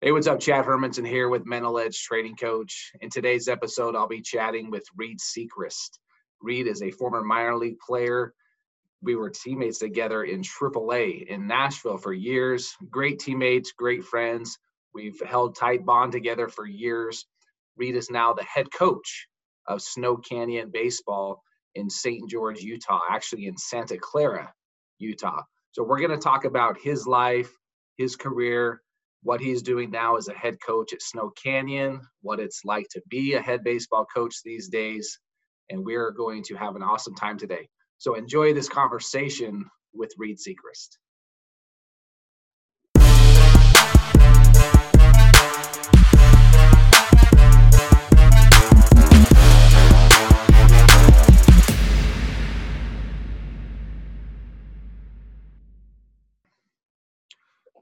Hey, what's up? Chad Hermanson here with Mental Edge Trading Coach. In today's episode, I'll be chatting with Reed Secrist. Reed is a former minor league player. We were teammates together in AAA in Nashville for years. Great teammates, great friends. We've held tight bond together for years. Reed is now the head coach of Snow Canyon Baseball in St. George, Utah, actually in Santa Clara, Utah. So we're going to talk about his life, his career, what he's doing now as a head coach at Snow Canyon, what it's like to be a head baseball coach these days. And we're going to have an awesome time today. So enjoy this conversation with Reed Secrist.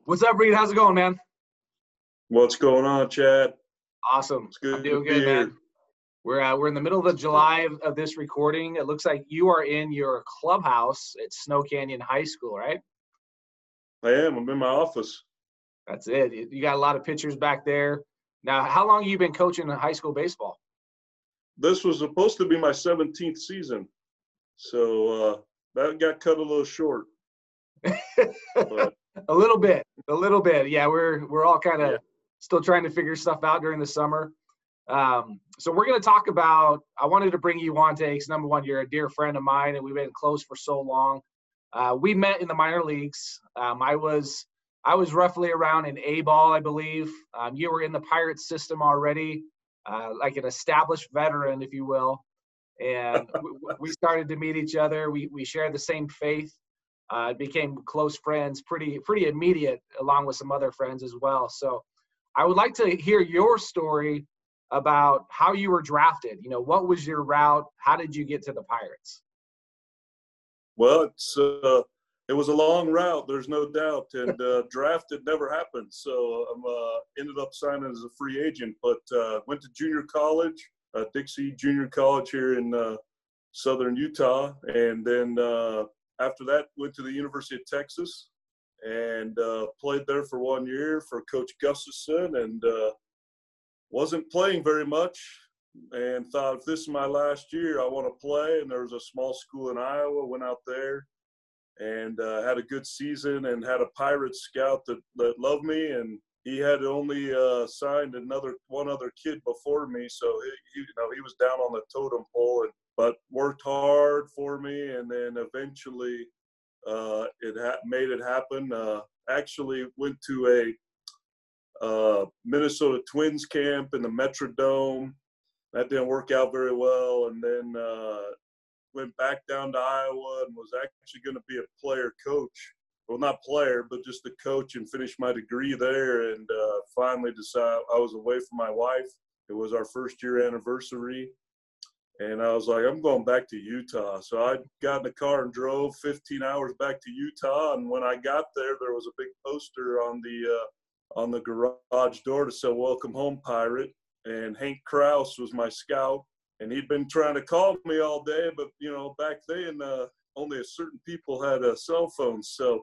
What's up, Reed? How's it going, man? What's going on, Chad? Awesome. It's good I'm doing to good, be man. here. We're uh, we're in the middle of the July of, of this recording. It looks like you are in your clubhouse at Snow Canyon High School, right? I am. I'm in my office. That's it. You you got a lot of pictures back there. Now, how long have you been coaching high school baseball? This was supposed to be my 17th season, so uh, that got cut a little short. A little bit, a little bit. Yeah, we're we're all kind of Yeah. Still trying to figure stuff out during the summer. Um, so we're going to talk about. I wanted to bring you on takes. Number one, you're a dear friend of mine, and we've been close for so long. Uh, we met in the minor leagues. Um, I was I was roughly around in A ball, I believe. Um, you were in the Pirates system already, uh, like an established veteran, if you will. And we, we started to meet each other. We we shared the same faith uh, became close friends pretty pretty immediate along with some other friends as well so i would like to hear your story about how you were drafted you know what was your route how did you get to the pirates well, it's uh, it was a long route. There's no doubt, and uh, drafted never happened. So I'm uh, ended up signing as a free agent, but uh, went to junior college, uh, Dixie Junior College here in uh, southern Utah, and then uh, after that went to the University of Texas and uh, played there for one year for Coach Gustafson, and uh, wasn't playing very much. And thought if this is my last year, I want to play. And there was a small school in Iowa. Went out there and uh, had a good season and had a pirate scout that, that loved me and he had only uh, signed another one other kid before me so he, you know he was down on the totem pole and but worked hard for me and then eventually uh, it ha- made it happen uh, actually went to a uh, minnesota twins camp in the metrodome that didn't work out very well and then uh, went back down to Iowa and was actually going to be a player coach. Well, not player, but just a coach and finish my degree there. And uh, finally decided I was away from my wife. It was our first year anniversary. And I was like, I'm going back to Utah. So I got in the car and drove 15 hours back to Utah. And when I got there, there was a big poster on the uh, on the garage door to say "Welcome home, Pirate." And Hank Kraus was my scout and he'd been trying to call me all day, but you know, back then uh, only a certain people had uh, cell phones, so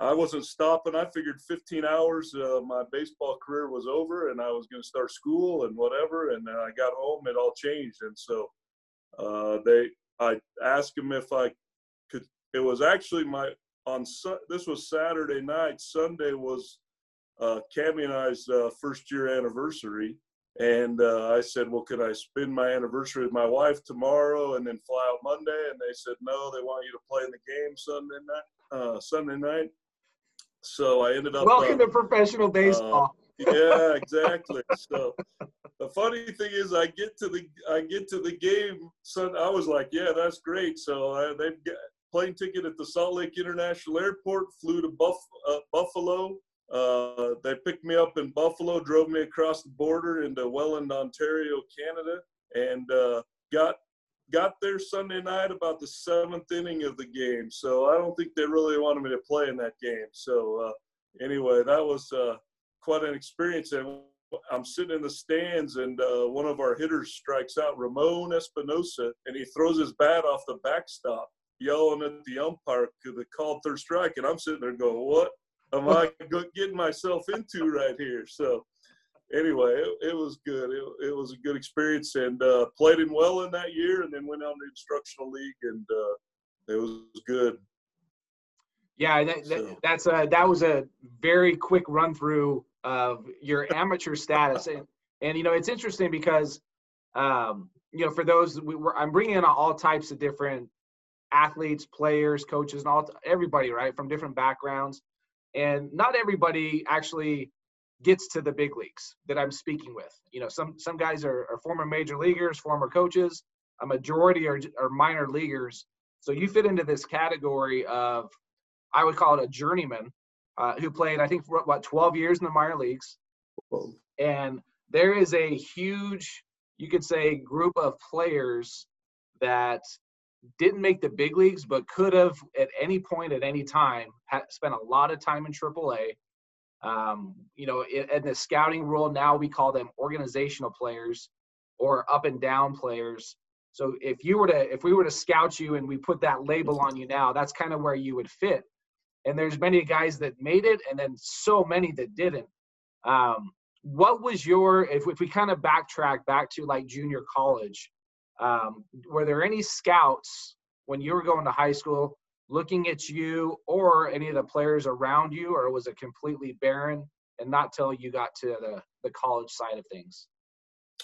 I wasn't stopping. I figured 15 hours, uh, my baseball career was over, and I was going to start school and whatever. And I got home, it all changed, and so uh, they, I asked him if I could. It was actually my on this was Saturday night. Sunday was uh, Cammy and I's uh, first year anniversary. And uh, I said, well, can I spend my anniversary with my wife tomorrow and then fly out Monday? And they said, no, they want you to play in the game Sunday night. Uh, Sunday night. So I ended up. welcome uh, to professional baseball yeah, exactly. So the funny thing is, I get to the I get to the game. So I was like, yeah, that's great. So I, they got plane ticket at the Salt Lake International Airport. Flew to Buff, uh, Buffalo. Uh, they picked me up in Buffalo, drove me across the border into Welland, Ontario, Canada, and uh, got got there Sunday night about the seventh inning of the game. So I don't think they really wanted me to play in that game. So uh, anyway, that was uh, quite an experience. And I'm sitting in the stands, and uh, one of our hitters strikes out, Ramon Espinosa, and he throws his bat off the backstop, yelling at the umpire because they called third strike. And I'm sitting there going, "What? am I getting myself into right here? So anyway, it, it was good. It, it, was a good experience and uh, played in well in that year, and then went on the instructional league, and uh, it was good. Yeah, that, so. that's a that was a very quick run through of your amateur status, and and you know it's interesting because um, you know for those we were, I'm bringing in all types of different athletes, players, coaches, and all everybody right from different backgrounds, and not everybody actually gets to the big leagues that I'm speaking with. You know, some some guys are, are former major leaguers, former coaches. A majority are, are minor leaguers. So you fit into this category of, I would call it a journeyman, uh, who played I think for, what 12 years in the minor leagues, and there is a huge, you could say, group of players that didn't make the big leagues, but could have at any point at any time spent a lot of time in AAA um, you know, in, in the scouting rule now we call them organizational players or up and down players. So if you were to if we were to scout you and we put that label on you now, that's kind of where you would fit. And there's many guys that made it, and then so many that didn't. Um, what was your if, if we kind of backtrack back to like junior college? Um, were there any scouts when you were going to high school looking at you or any of the players around you, or was it completely barren and not till you got to the, the college side of things?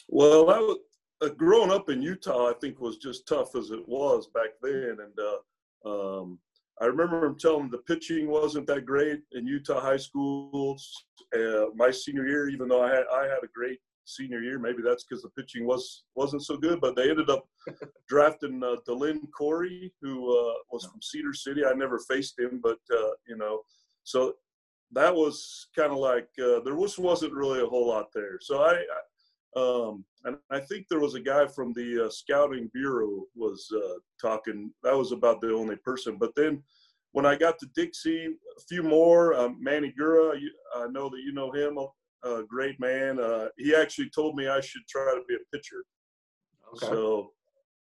Well, I was, uh, growing up in Utah, I think was just tough as it was back then. And uh, um, I remember him telling the pitching wasn't that great in Utah high schools. Uh, my senior year, even though I had I had a great senior year. Maybe that's because the pitching was wasn't so good, but they ended up drafting uh, Delin Corey, who uh, was from Cedar City. I never faced him, but uh, you know, so that was kind of like uh, there was wasn't really a whole lot there. So I, I um, and I think there was a guy from the uh, scouting bureau was uh, talking. That was about the only person. But then when I got to Dixie, a few more. Um, Manny Gura, I know that you know him a great man. Uh, he actually told me I should try to be a pitcher. Okay. So,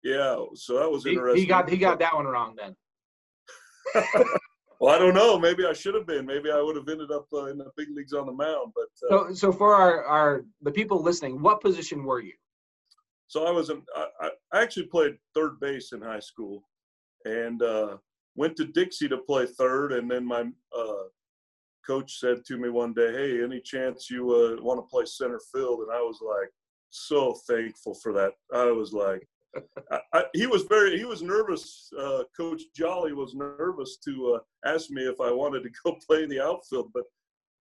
yeah, so that was he, interesting. He got he got that one wrong then. well, I don't know. Maybe I should have been. Maybe I would have ended up uh, in the big leagues on the mound. But uh, so, so for our our the people listening, what position were you? So I was an, I, I actually played third base in high school, and uh, went to Dixie to play third, and then my uh, coach said to me one day, "Hey, any chance you uh, want to play center field?" And I was like, so thankful for that. I was like, I, I, he was very he was nervous. Uh, coach Jolly was nervous to uh, ask me if I wanted to go play in the outfield, but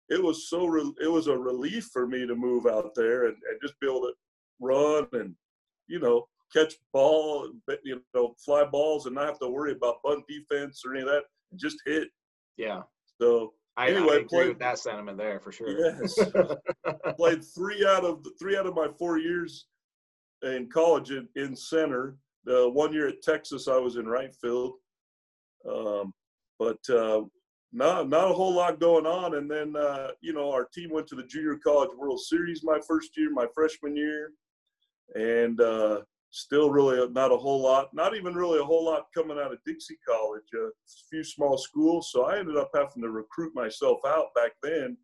it was so re- it was a relief for me to move out there and, and just be able to run and you know catch ball, you know, fly balls, and not have to worry about bunt defense or any of that. And just hit. Yeah. So I, anyway, I agree played, with that sentiment there for sure. Yes, played three out of the, three out of my four years in college in, in center. The one year at Texas, I was in right field, um, but uh, not not a whole lot going on. And then uh, you know our team went to the Junior College World Series my first year, my freshman year, and uh, still really not a whole lot, not even really a whole lot coming out of Dixie College, a few small schools. So I ended up having to recruit myself out back then.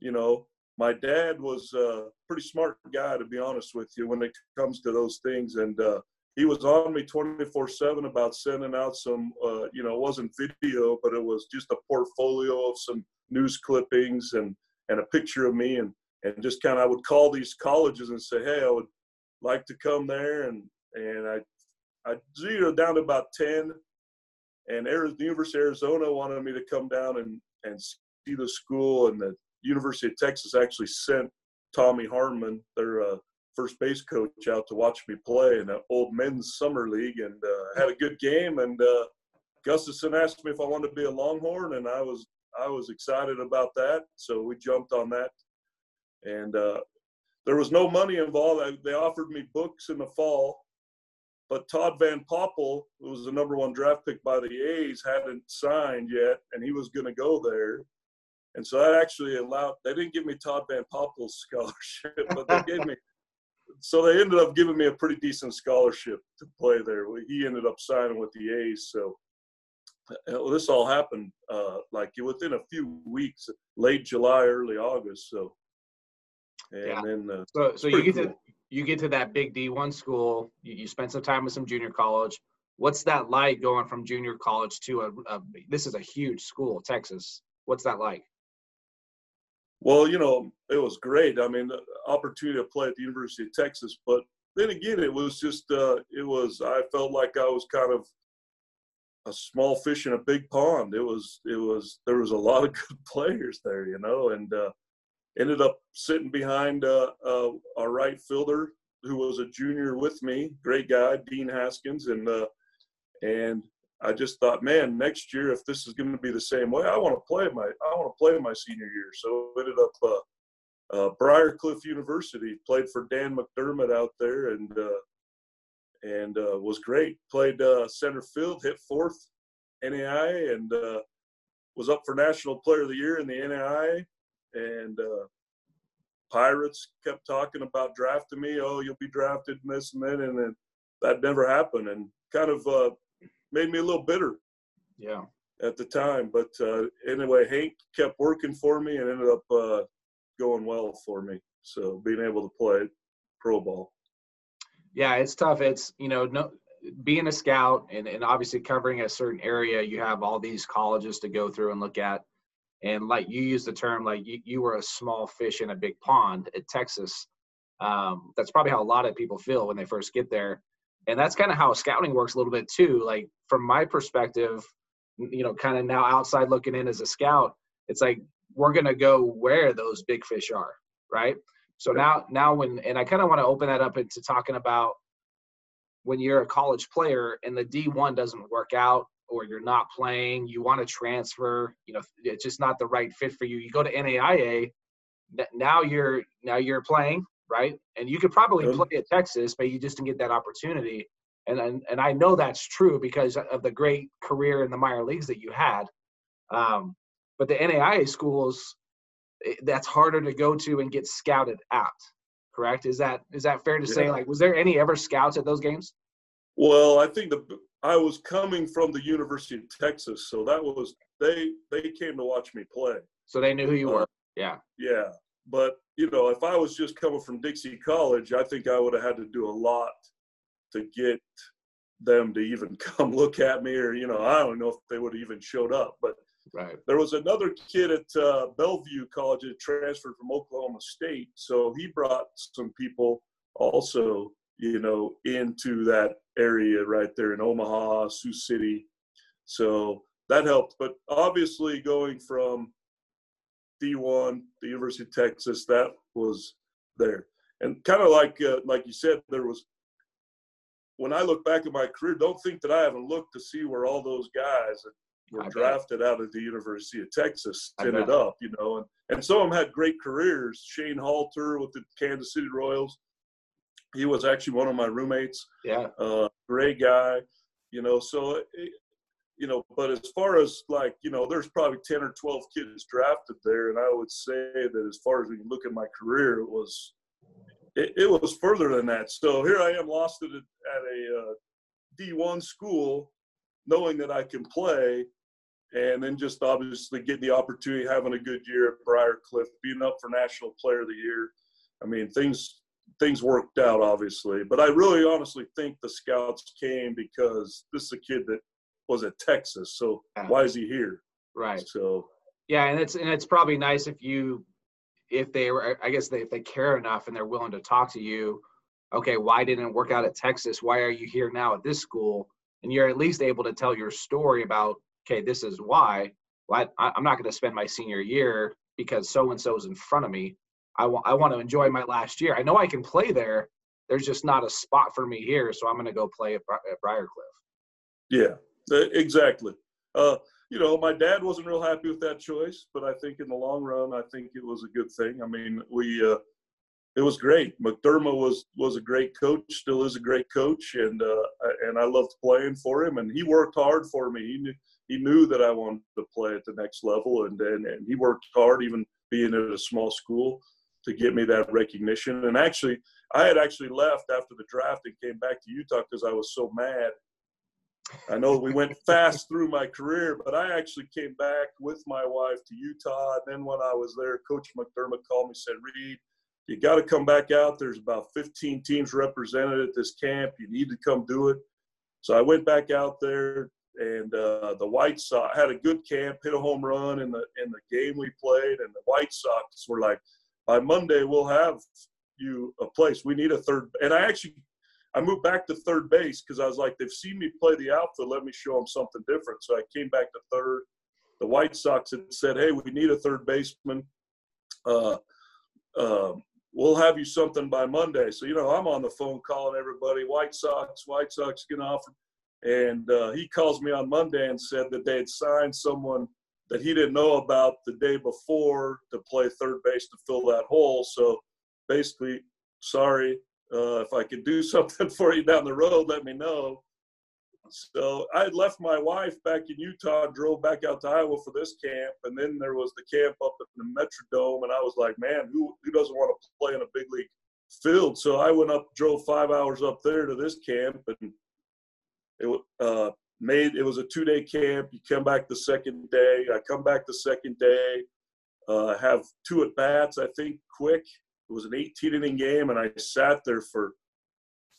You know, my dad was a pretty smart guy, to be honest with you, when it comes to those things. And uh, he was on me 24 7 about sending out some, uh, you know, it wasn't video, but it was just a portfolio of some news clippings and, and a picture of me. And, and just kind of, I would call these colleges and say, hey, I would like to come there, and and I I zeroed down to about ten, and Arizona, the University of Arizona wanted me to come down and and see the school, and the University of Texas actually sent Tommy Harmon, their uh, first base coach, out to watch me play in an old men's summer league, and uh, had a good game. And uh, Gustafson asked me if I wanted to be a Longhorn, and I was I was excited about that, so we jumped on that. And uh, there was no money involved. They offered me books in the fall, but Todd Van Poppel, who was the number one draft pick by the A's, hadn't signed yet, and he was going to go there. And so that actually allowed. They didn't give me Todd Van Poppel's scholarship, but they gave me. So they ended up giving me a pretty decent scholarship to play there. He ended up signing with the A's, so well, this all happened uh, like within a few weeks, late July, early August. So, and Yeah. then uh, So so you get to you get to that big D one school. You, you spend some time with some junior college. What's that like going from junior college to a, a this is a huge school, Texas. What's that like? Well, you know, it was great. I mean, the opportunity to play at the University of Texas, but then again, it was just, uh, it was, I felt like I was kind of a small fish in a big pond. It was, it was, there was a lot of good players there, you know, and uh, ended up sitting behind uh, uh, a right fielder who was a junior with me, great guy, Dean Haskins, and uh, and I just thought, man, next year if this is going to be the same way, I want to play my I want to play my senior year. So ended up uh, uh, Briar Cliff University, played for Dan McDermott out there, and uh, and uh, was great. Played center field, hit fourth NAI, and was up for National Player of the Year in the NAI. And uh, Pirates kept talking about drafting me. Oh, you'll be drafted and this and that, and then that never happened, and kind of uh, made me a little bitter Yeah. at the time. But uh, anyway, Hank kept working for me and ended up uh, going well for me. So being able to play pro ball. Yeah, it's tough. It's you know, no being a scout and, and obviously covering a certain area, you have all these colleges to go through and look at. And like you use the term, like you, you were a small fish in a big pond at Texas. Um, that's probably how a lot of people feel when they first get there. And that's kind of how scouting works a little bit too. Like from my perspective, you know, kind of now outside looking in as a scout, it's like we're gonna go where those big fish are, right? So now, now when, and I kind of want to open that up into talking about when you're a college player and the D1 doesn't work out or you're not playing, you want to transfer, you know, it's just not the right fit for you. You go to NAIA, now you're now you're playing, right? And you could probably play at Texas, but you just didn't get that opportunity. And, and and I know that's true because of the great career in the minor leagues that you had. Um, but the NAIA schools, it- that's harder to go to and get scouted at. Correct? Is that is that fair to say? Like, was there any ever scouts at those games? Well, I think the I was coming from the University of Texas, so that was they they came to watch me play. So they knew who you Uh, were. Yeah. Yeah, but you know, if I was just coming from Dixie College, I think I would have had to do a lot to get them to even come look at me, or you know, I don't know if they would have even showed up. But Right. there was another kid at uh, Bellevue College that transferred from Oklahoma State, so he brought some people also, you know, into that area right there in Omaha, Sioux City. So that helped. But obviously, going from D1, the University of Texas, that was there. And kind of like uh, like you said, there was. When I look back at my career, don't think that I haven't looked to see where all those guys that I were bet. drafted out of the University of Texas ended up, you know, and, and some of them had great careers. Shane Halter with the Kansas City Royals, he was actually one of my roommates Yeah. uh, great guy, you know. So, you know, but as far as like, you know, there's probably 10 or 12 kids drafted there. And I would say that as far as when you look at my career, it was, it, it was further than that. So here I am lost at a, at a uh, D1 school, knowing that I can play. And then just obviously getting the opportunity, having a good year at Briar Cliff, being up for National Player of the Year. I mean, things things worked out obviously but i really honestly think the scouts came because this is a kid that was at texas so Yeah. why is he here Right. so Yeah, and it's and it's probably nice if you, if they were, I guess they, if they care enough and they're willing to talk to you. Okay, why didn't it work out at Texas? Why are you here now at this school? And you're at least able to tell your story about, okay, this is why. Well, I, I'm not going to spend my senior year because so and so is in front of me. I want I want to enjoy my last year. I know I can play there. There's just not a spot for me here, so I'm going to go play at, Bri- at Briar Cliff. yeah exactly uh, you know my dad wasn't real happy with that choice but i think in the long run i think it was a good thing i mean we uh, it was great mcdermott was was a great coach still is a great coach and uh, and i loved playing for him and he worked hard for me he knew he knew that i wanted to play at the next level and and, and he worked hard even being at a small school to get me that recognition and actually i had actually left after the draft and came back to utah because i was so mad I know we went fast through my career, but I actually came back with my wife to Utah. And then when I was there, Coach McDermott called me and said, Reed, you got to come back out. There's about 15 teams represented at this camp. You need to come do it. So I went back out there, and uh, the White Sox had a good camp, hit a home run in the in the game we played, and the White Sox were like, by Monday we'll have you a place. We need a third. And I actually I moved back to third base because I was like, they've seen me play the outfield. Let me show them something different. So I came back to third. The White Sox had said, hey, we need a third baseman. Uh, uh, we'll have you something by Monday. So, you know, I'm on the phone calling everybody, White Sox, White Sox can offer. And uh, he calls me on Monday and said that they had signed someone that he didn't know about the day before to play third base to fill that hole. So basically, sorry, uh, if I could do something for you down the road, let me know. So I left my wife back in Utah, drove back out to Iowa for this camp, and then there was the camp up at the Metrodome, and I was like, man, who who doesn't want to play in a big league field? So I went up, drove five hours up there to this camp, and it uh, made it was a two day camp. You come back the second day. I come back the second day, uh, have two at bats, I think, quick, it was an 18 inning game, and I sat there for,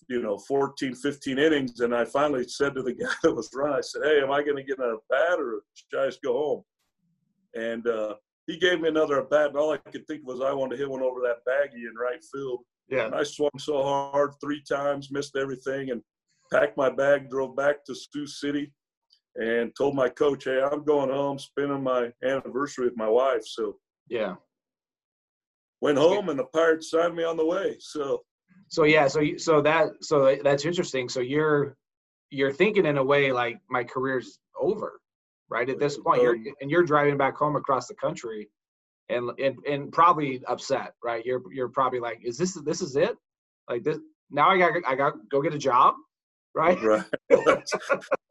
you know, 14, 15 innings. And I finally said to the guy that was running, I said, Hey, am I going to get a bat or should I just go home? And uh, he gave me another bat, and all I could think was I wanted to hit one over that baggy in right field. Yeah. And I swung so hard three times, missed everything, and packed my bag, drove back to Sioux City, and told my coach, "Hey, I'm going home, spending my anniversary with my wife." So yeah, went home and the Pirates signed me on the way. So, so yeah, so so that so that's interesting. So you're you're thinking in a way like my career's over, right? At this point, you're and you're driving back home across the country, and and and probably upset, right? You're you're probably like, is this this is it? Like this now? I got I got go get a job right? Right. that's,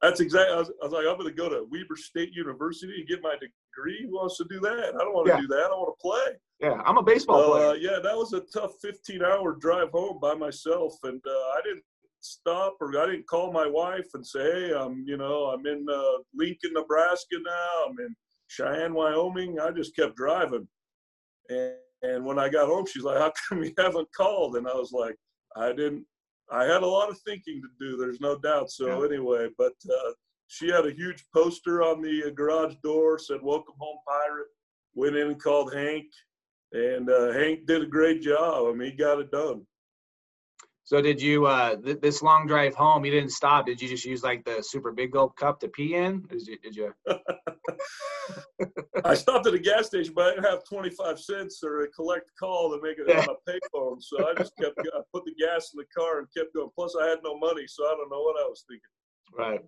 that's, exactly. I was, I was, like, I'm going to go to Weber State University and get my degree. Who wants to do that? I don't want to yeah. do that. I want to play. Yeah, I'm a baseball uh, player. Yeah, that was a tough 15 hour drive home by myself, and uh, I didn't stop or I didn't call my wife and say, hey, I'm you know I'm in uh, Lincoln, Nebraska now. I'm in Cheyenne, Wyoming. I just kept driving, and, and when I got home, she's like, how come you haven't called? And I was like, I didn't I had a lot of thinking to do. There's no doubt. So yeah. anyway, but uh, she had a huge poster on the uh, garage door said "Welcome home, Pirate." Went in and called Hank, and uh, Hank did a great job. I mean, he got it done. So did you uh th- this long drive home? You didn't stop. Did you just use like the super big gulp cup to pee in? Did you? Did you... I stopped at a gas station, but I didn't have twenty five cents or a collect call to make it on a payphone. So I just kept I put the gas in the car and kept going. Plus, I had no money, so I don't know what I was thinking. Right.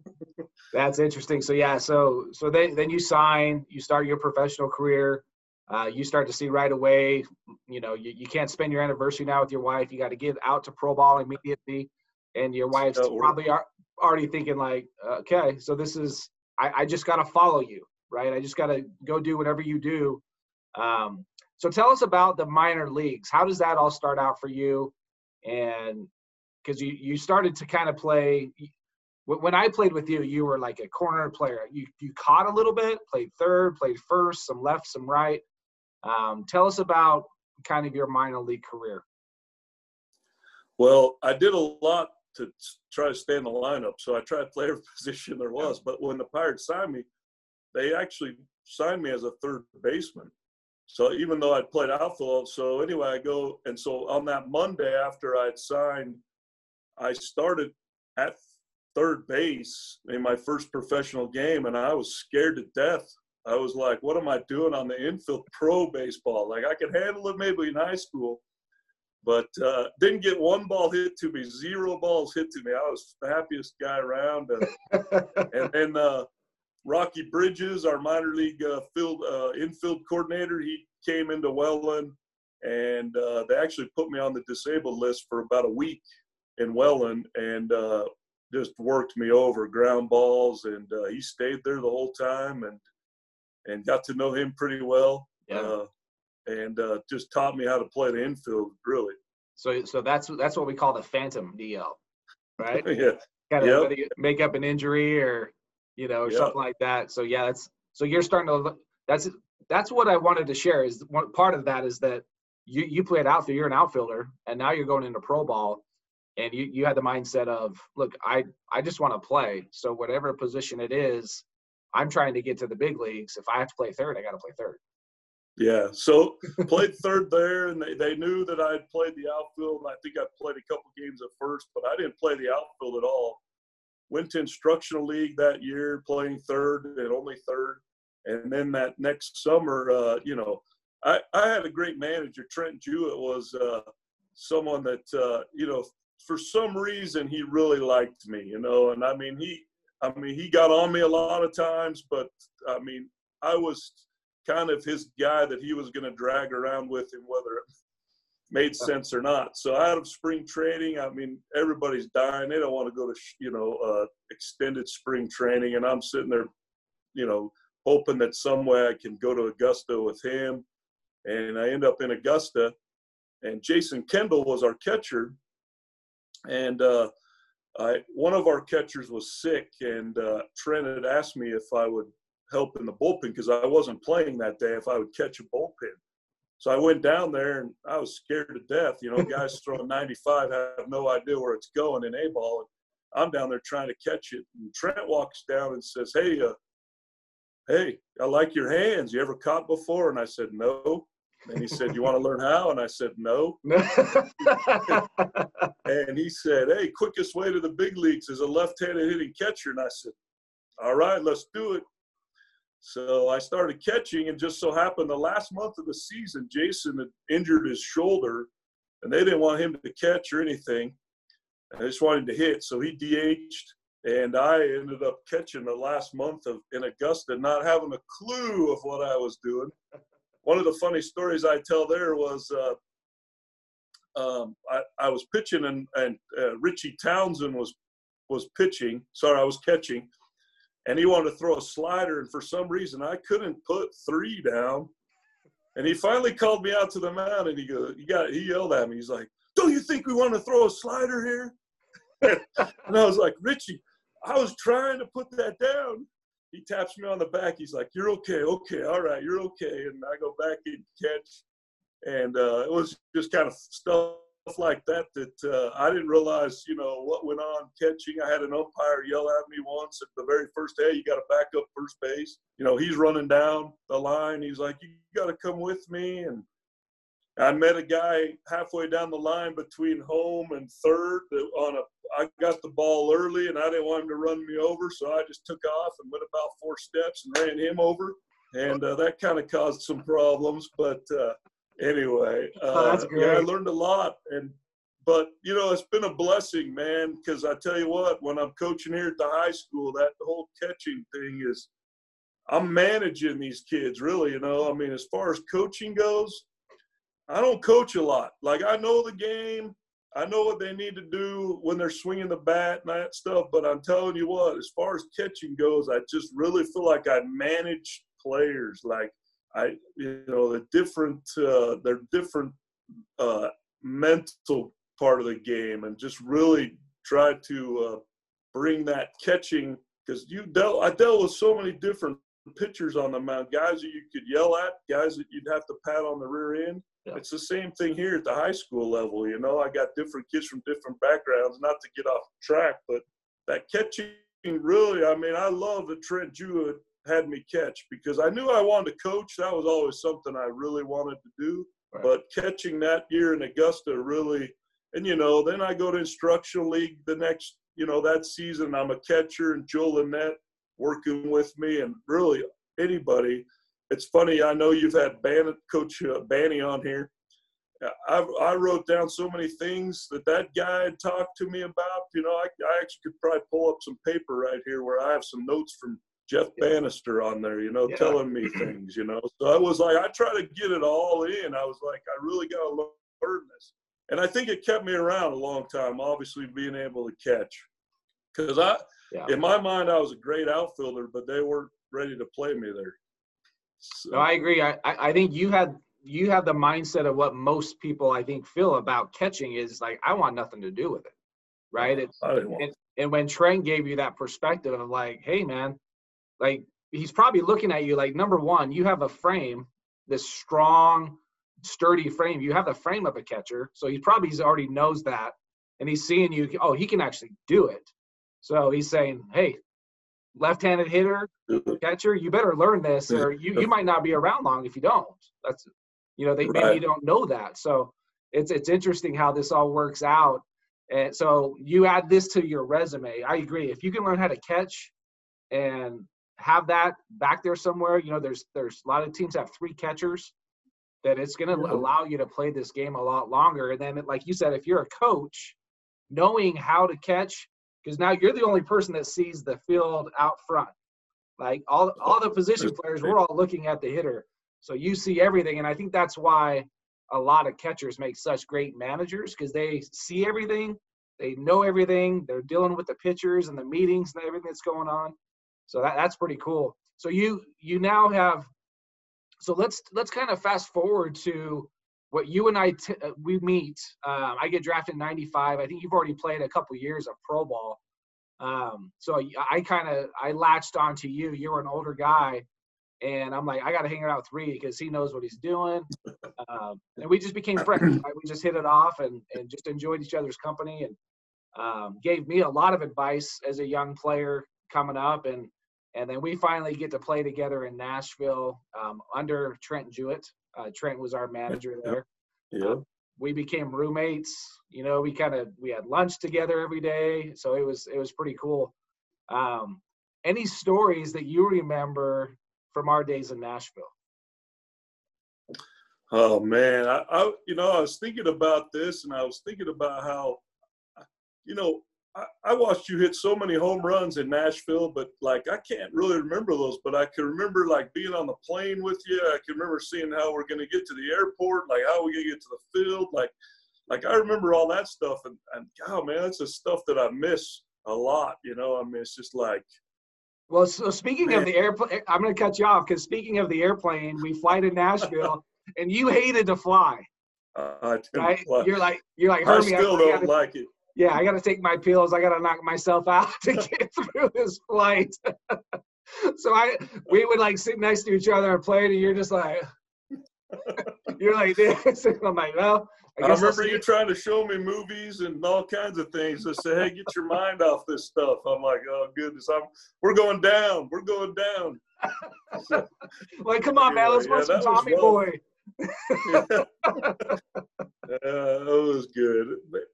That's interesting. So yeah. So so then then you sign. You start your professional career uh, you start to see right away, you know, you, you can't spend your anniversary now with your wife. You got to get out to pro ball immediately. And your wife's probably are already thinking like, okay, so this is, I, I just got to follow you, right? I just got to go do whatever you do. Um, so tell us about the minor leagues. How does that all start out for you? And because you, you started to kind of play, when I played with you, you were like a corner player. You, you caught a little bit, played third, played first, some left, some right. Um, tell us about kind of your minor league career. Well, I did a lot to try to stay in the lineup, so I tried to play every position there was. But when the Pirates signed me, they actually signed me as a third baseman. So even though I'd played outfield, so anyway, I go and so on that Monday after I'd signed, I started at third base in my first professional game, and I was scared to death I was like, what am I doing on the infield pro baseball? Like I could handle it maybe in high school, but uh, didn't get one ball hit to me, zero balls hit to me. I was the happiest guy around. And, and then uh, Rocky Bridges, our minor league uh, field uh, infield coordinator, he came into Welland, and uh, they actually put me on the disabled list for about a week in Welland, and uh, just worked me over ground balls, and he stayed there the whole time, and and got to know him pretty well. Yeah. Uh, and uh, just taught me how to play the infield, really. So, so that's that's what we call the phantom DL, right? yeah. kind of yep. make up an injury or you know or yep. something like that. So yeah, that's so you're starting to look, that's that's what I wanted to share is one part of that is that you you played outfield, you're an outfielder, and now you're going into pro ball, and you you had the mindset of look, I I just want to play. So whatever position it is, I'm trying to get to the big leagues. If I have to play third, I got to play third. Yeah, so played third there, and they, they knew that I had played the outfield. And I think I played a couple games at first, but I didn't play the outfield at all. Went to instructional league that year, playing third and only third. And then that next summer, uh, you know, I, I had a great manager. Trent Jewett was uh, someone that, uh, you know, for some reason he really liked me, you know. And I mean, he, I mean, he got on me a lot of times, but I mean, I was kind of his guy that he was going to drag around with him, whether it made sense or not. So out of spring training, I mean, everybody's dying. They don't want to go to, you know, uh, extended spring training. And I'm sitting there, you know, hoping that some way I can go to Augusta with him. And I end up in Augusta. And Jason Kendall was our catcher. And uh, I, one of our catchers was sick. And uh, Trent had asked me if I would help in the bullpen because I wasn't playing that day if I would catch a bullpen. So I went down there and I was scared to death. You know, guys throwing 95 have no idea where it's going in A ball. And I'm down there trying to catch it. And Trent walks down and says, Hey, uh, hey, I like your hands. You ever caught before? And I said, No. And he said, You want to learn how? And I said, No. and he said, Hey, quickest way to the big leagues is a left handed hitting catcher. And I said, All right, let's do it. So I started catching, and just so happened the last month of the season, Jason had injured his shoulder, and they didn't want him to catch or anything. I just wanted to hit, so he DH'd, and I ended up catching the last month of in Augusta, not having a clue of what I was doing. One of the funny stories I tell there was uh, um, I, I, was pitching, and, and uh, Richie Townsend was was pitching. Sorry, I was catching and he wanted to throw a slider, and for some reason I couldn't put three down. And he finally called me out to the mound, and he goes, "He got," he yelled at me. He's like, "Don't you think we want to throw a slider here?" and I was like, "Richie, I was trying to put that down." He taps me on the back. He's like, "You're okay, okay, all right, you're okay." And I go back and catch, and uh, it was just kind of stuff like that that uh, I didn't realize, you know, what went on catching. I had an umpire yell at me once at the very first day, you got to back up first base. You know, he's running down the line. He's like, you got to come with me. And I met a guy halfway down the line between home and third on a I got the ball early and I didn't want him to run me over, so I just took off and went about four steps and ran him over, and uh, that kind of caused some problems. But uh, anyway, oh, uh, yeah, I learned a lot, and but you know it's been a blessing, man. Because I tell you what, when I'm coaching here at the high school, that whole catching thing is, I'm managing these kids. Really, you know, I mean, as far as coaching goes, I don't coach a lot. Like I know the game. I know what they need to do when they're swinging the bat and that stuff, but I'm telling you what, as far as catching goes, I just really feel like I manage players. Like I, you know, the different, uh, they're different uh, mental part of the game, and just really try to uh, bring that catching because you dealt. I dealt with so many different pitchers on the mound, guys that you could yell at, guys that you'd have to pat on the rear end. Yeah. It's the same thing here at the high school level. You know, I got different kids from different backgrounds. Not to get off track, but that catching really, I mean, I love that Trent Jewett had me catch because I knew I wanted to coach. That was always something I really wanted to do. Right. But catching that year in Augusta really, and you know, then I go to instructional league the next, you know, that season. I'm a catcher and Joe Lynette working with me, and really anybody. It's funny. I know you've had Ban- Coach uh, Banny on here. I, I wrote down so many things that that guy had talked to me about. You know, I, I actually could probably pull up some paper right here where I have some notes from Jeff yeah. Banister on there, you know, yeah. telling me things, you know. So I was like, I try to get it all in. I was like, I really got to learn this. And I think it kept me around a long time, obviously being able to catch. Because I, yeah. in my mind, I was a great outfielder, but they weren't ready to play me there. So. No, I agree. I, I think you had you have the mindset of what most people I think feel about catching is like I want nothing to do with it, right? It's, it's And when Trent gave you that perspective of like, hey man, like he's probably looking at you like number one, you have a frame, this strong, sturdy frame. You have the frame of a catcher, so he probably already knows that, and he's seeing you. Oh, he can actually do it. So he's saying, hey, left-handed hitter, mm-hmm. catcher, you better learn this, or you, you might not be around long if you don't. That's you know, they right. maybe you don't know that. So it's it's interesting how this all works out. And so you add this to your resume. I agree. If you can learn how to catch and have that back there somewhere, you know, there's there's a lot of teams have three catchers that it's going to yeah. allow you to play this game a lot longer. And then, like you said, if you're a coach, knowing how to catch, because now you're the only person that sees the field out front. Like all all the position players, we're all looking at the hitter, so you see everything. And I think that's why a lot of catchers make such great managers because they see everything, they know everything, they're dealing with the pitchers and the meetings and everything that's going on. So that, that's pretty cool. So you you now have so let's let's kind of fast forward to what you and I t- uh, we meet. Um, I get drafted in '95. I think you've already played a couple years of pro ball. Um, so I kind of I latched onto you. You were an older guy, and I'm like, I got to hang out with Reed because he knows what he's doing. Um, and we just became friends. Right? We just hit it off and and just enjoyed each other's company and um, gave me a lot of advice as a young player coming up and and then we finally get to play together in Nashville um, under Trent Jewett. Uh, Trent was our manager there. Yeah. Um, we became roommates. You know, we kind of we had lunch together every day, so it was it was pretty cool. Um, any stories that you remember from our days in Nashville? Oh man, I, I you know I was thinking about this, and I was thinking about how, you know, I, watched you hit so many home runs in Nashville, but like I can't really remember those. But I can remember like being on the plane with you. I can remember seeing how we're going to get to the airport, like how we're going to get to the field. Like, like I remember all that stuff. And and God, man, that's the stuff that I miss a lot. You know, I mean, it's just like. Well, so speaking man. of the airplane, I'm going to cut you off because speaking of the airplane, we fly to Nashville, and you hated to fly. Uh, right? Fly. You're like you're like. I still I don't like it yeah, I got to take my pills. I got to knock myself out to get through this flight. so I, we would like sit next to each other and play, and you're just like, you're like this. And I'm like, well, I, I remember you trying to show me movies and all kinds of things. I say, hey, get your mind off this stuff. I'm like, oh goodness, I'm we're going down. We're going down. like, come on, man, let's yeah, watch some Tommy Boy uh, that was good.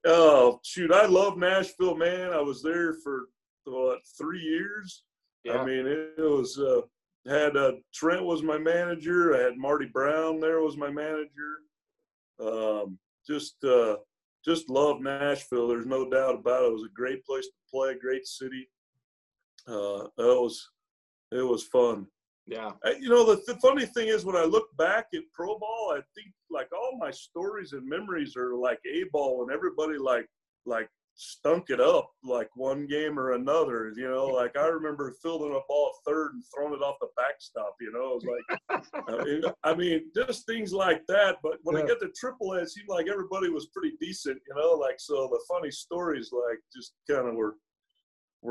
Oh shoot, I love Nashville, man. I was there for what three years. Yeah. I mean, it, was uh, had uh, Trent was my manager. I had Marty Brown there was my manager. Um, just uh, just love Nashville. There's no doubt about it. It was a great place to play, great city. Uh, it was it was fun. Yeah. Uh, you know, the, the funny thing is when I look back at pro ball, I think like all my stories and memories are like A ball and everybody like like stunk it up like one game or another. You know, like I remember fielding a ball third and throwing it off the backstop. You know, it was like, I, mean, I mean, just things like that. But when yeah. I get to triple A, it seemed like everybody was pretty decent. You know, like so the funny stories like just kind of were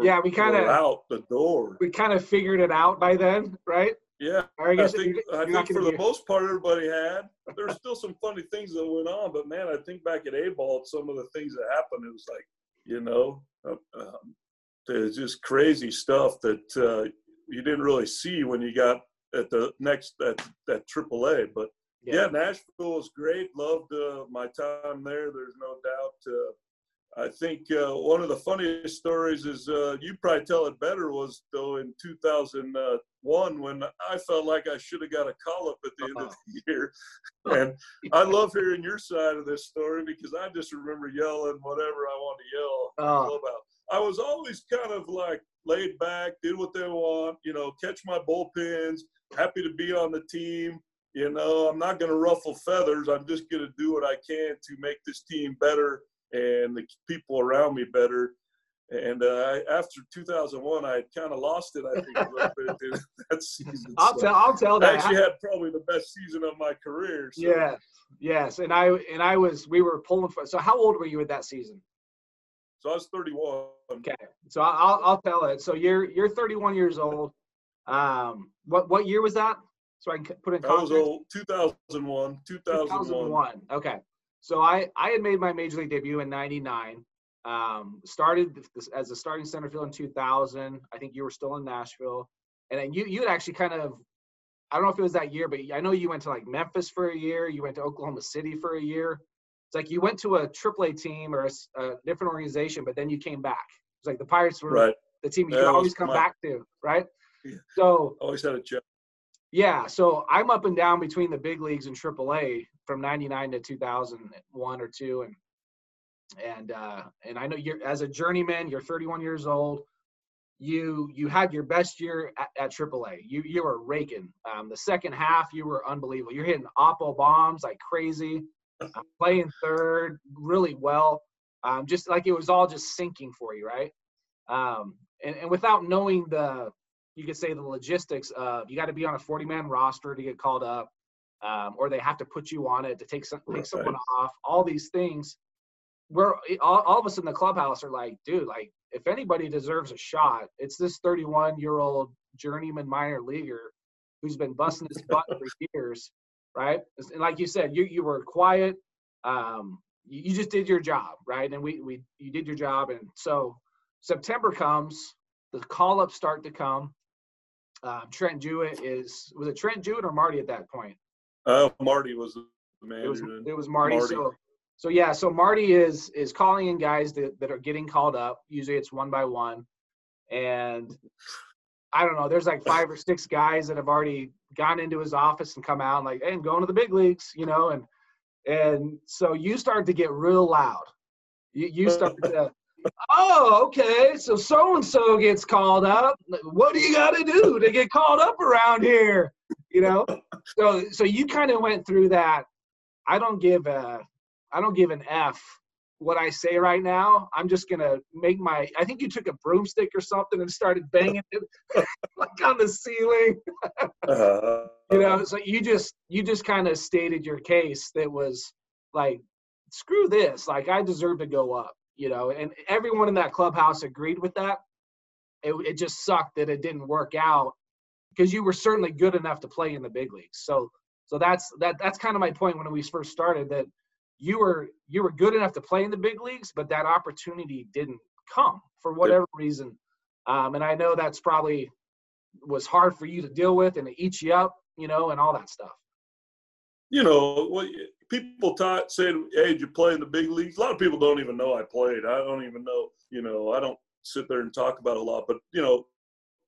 yeah, we kind of out the door. We kind of figured it out by then, right? Yeah, I, guess I think, I think for the most part everybody had. There's still some funny things that went on, but man, I think back at A ball, some of the things that happened, it was like, you know, uh, um, there's just crazy stuff that uh, you didn't really see when you got at the next at at AAA. But yeah, yeah Nashville was great. Loved uh, my time there. There's no doubt. Uh, I think uh, one of the funniest stories is uh, you probably tell it better was though in 2001 when I felt like I should have got a call up at the end of the year, and I love hearing your side of this story because I just remember yelling whatever I want to yell oh. about. I was always kind of like laid back, did what they want, you know, catch my bullpens, happy to be on the team. You know, I'm not going to ruffle feathers. I'm just going to do what I can to make this team better and the people around me better. And uh, after 2001, I kind of lost it. I think a little bit in that season. I'll so tell. I'll tell that. I actually had probably the best season of my career. So. Yeah. Yes, and I and I was. We were pulling for. So how old were you at that season? So I was 31. Okay, so I'll I'll tell it. So you're you're 31 years old. Um, what what year was that? So I can put in That was old, 2001. 2001. 2001. Okay. So I, I had made my major league debut in 99. Um, started as a starting center field in 2000. I think you were still in Nashville. And then you, you had actually kind of, I don't know if it was that year, but I know you went to like Memphis for a year. You went to Oklahoma City for a year. It's like you went to a AAA team or a different organization, but then you came back. It's like the Pirates were Right. the team you That could always come my- back to, right? Yeah. So Always had a check. Yeah, so I'm up and down between the big leagues and AAA from '99 to 2001 or two, and and uh, and I know you're as a journeyman, you're 31 years old. You you had your best year at, at AAA. You you were raking. Um, the second half, you were unbelievable. You're hitting oppo bombs like crazy, uh, playing third really well. Um, just like it was all just sinking for you, right? Um, and, and without knowing the you could say the logistics of you got to be on a 40 man roster to get called up um, or they have to put you on it to take some, take Right. someone off all these things. We're all, all of us in the clubhouse are like dude like if anybody deserves a shot it's this 31 year old journeyman minor leaguer who's been busting his butt for years right? And like you said you, you were quiet um, you, you just did your job right? And we, we you did your job. And so september comes the call ups start to come um, Trent Jewett is was it Trent Jewett or Marty at that point? Uh, Marty was the It was it was Marty. Marty. So so yeah, so Marty is is calling in guys that, that are getting called up. Usually it's one by one. And I don't know, there's like five or six guys that have already gone into his office and come out and like, hey, I'm going to the big leagues, you know, and and so you start to get real loud. You you start to Oh, okay. So so and so gets called up. What do you got to do to get called up around here? You know. So so you kind of went through that. I don't give a I don't give an F what I say right now. I'm just gonna make my. I think you took a broomstick or something and started banging it like on the ceiling. Uh, You know. So you just you just kind of stated your case that was like, screw this. Like I deserve to go up. You know, and everyone in that clubhouse agreed with that. It, it just sucked that it didn't work out because you were certainly good enough to play in the big leagues. So so that's that that's kind of my point when we first started that you were you were good enough to play in the big leagues, but that opportunity didn't come for whatever reason. Um, and I know that's probably was hard for you to deal with and it eats you up, you know, and all that stuff. you know, what people taught said, "Hey, did you play in the big leagues?" A lot of people don't even know I played. I don't even know. You know, I don't sit there and talk about it a lot. But you know,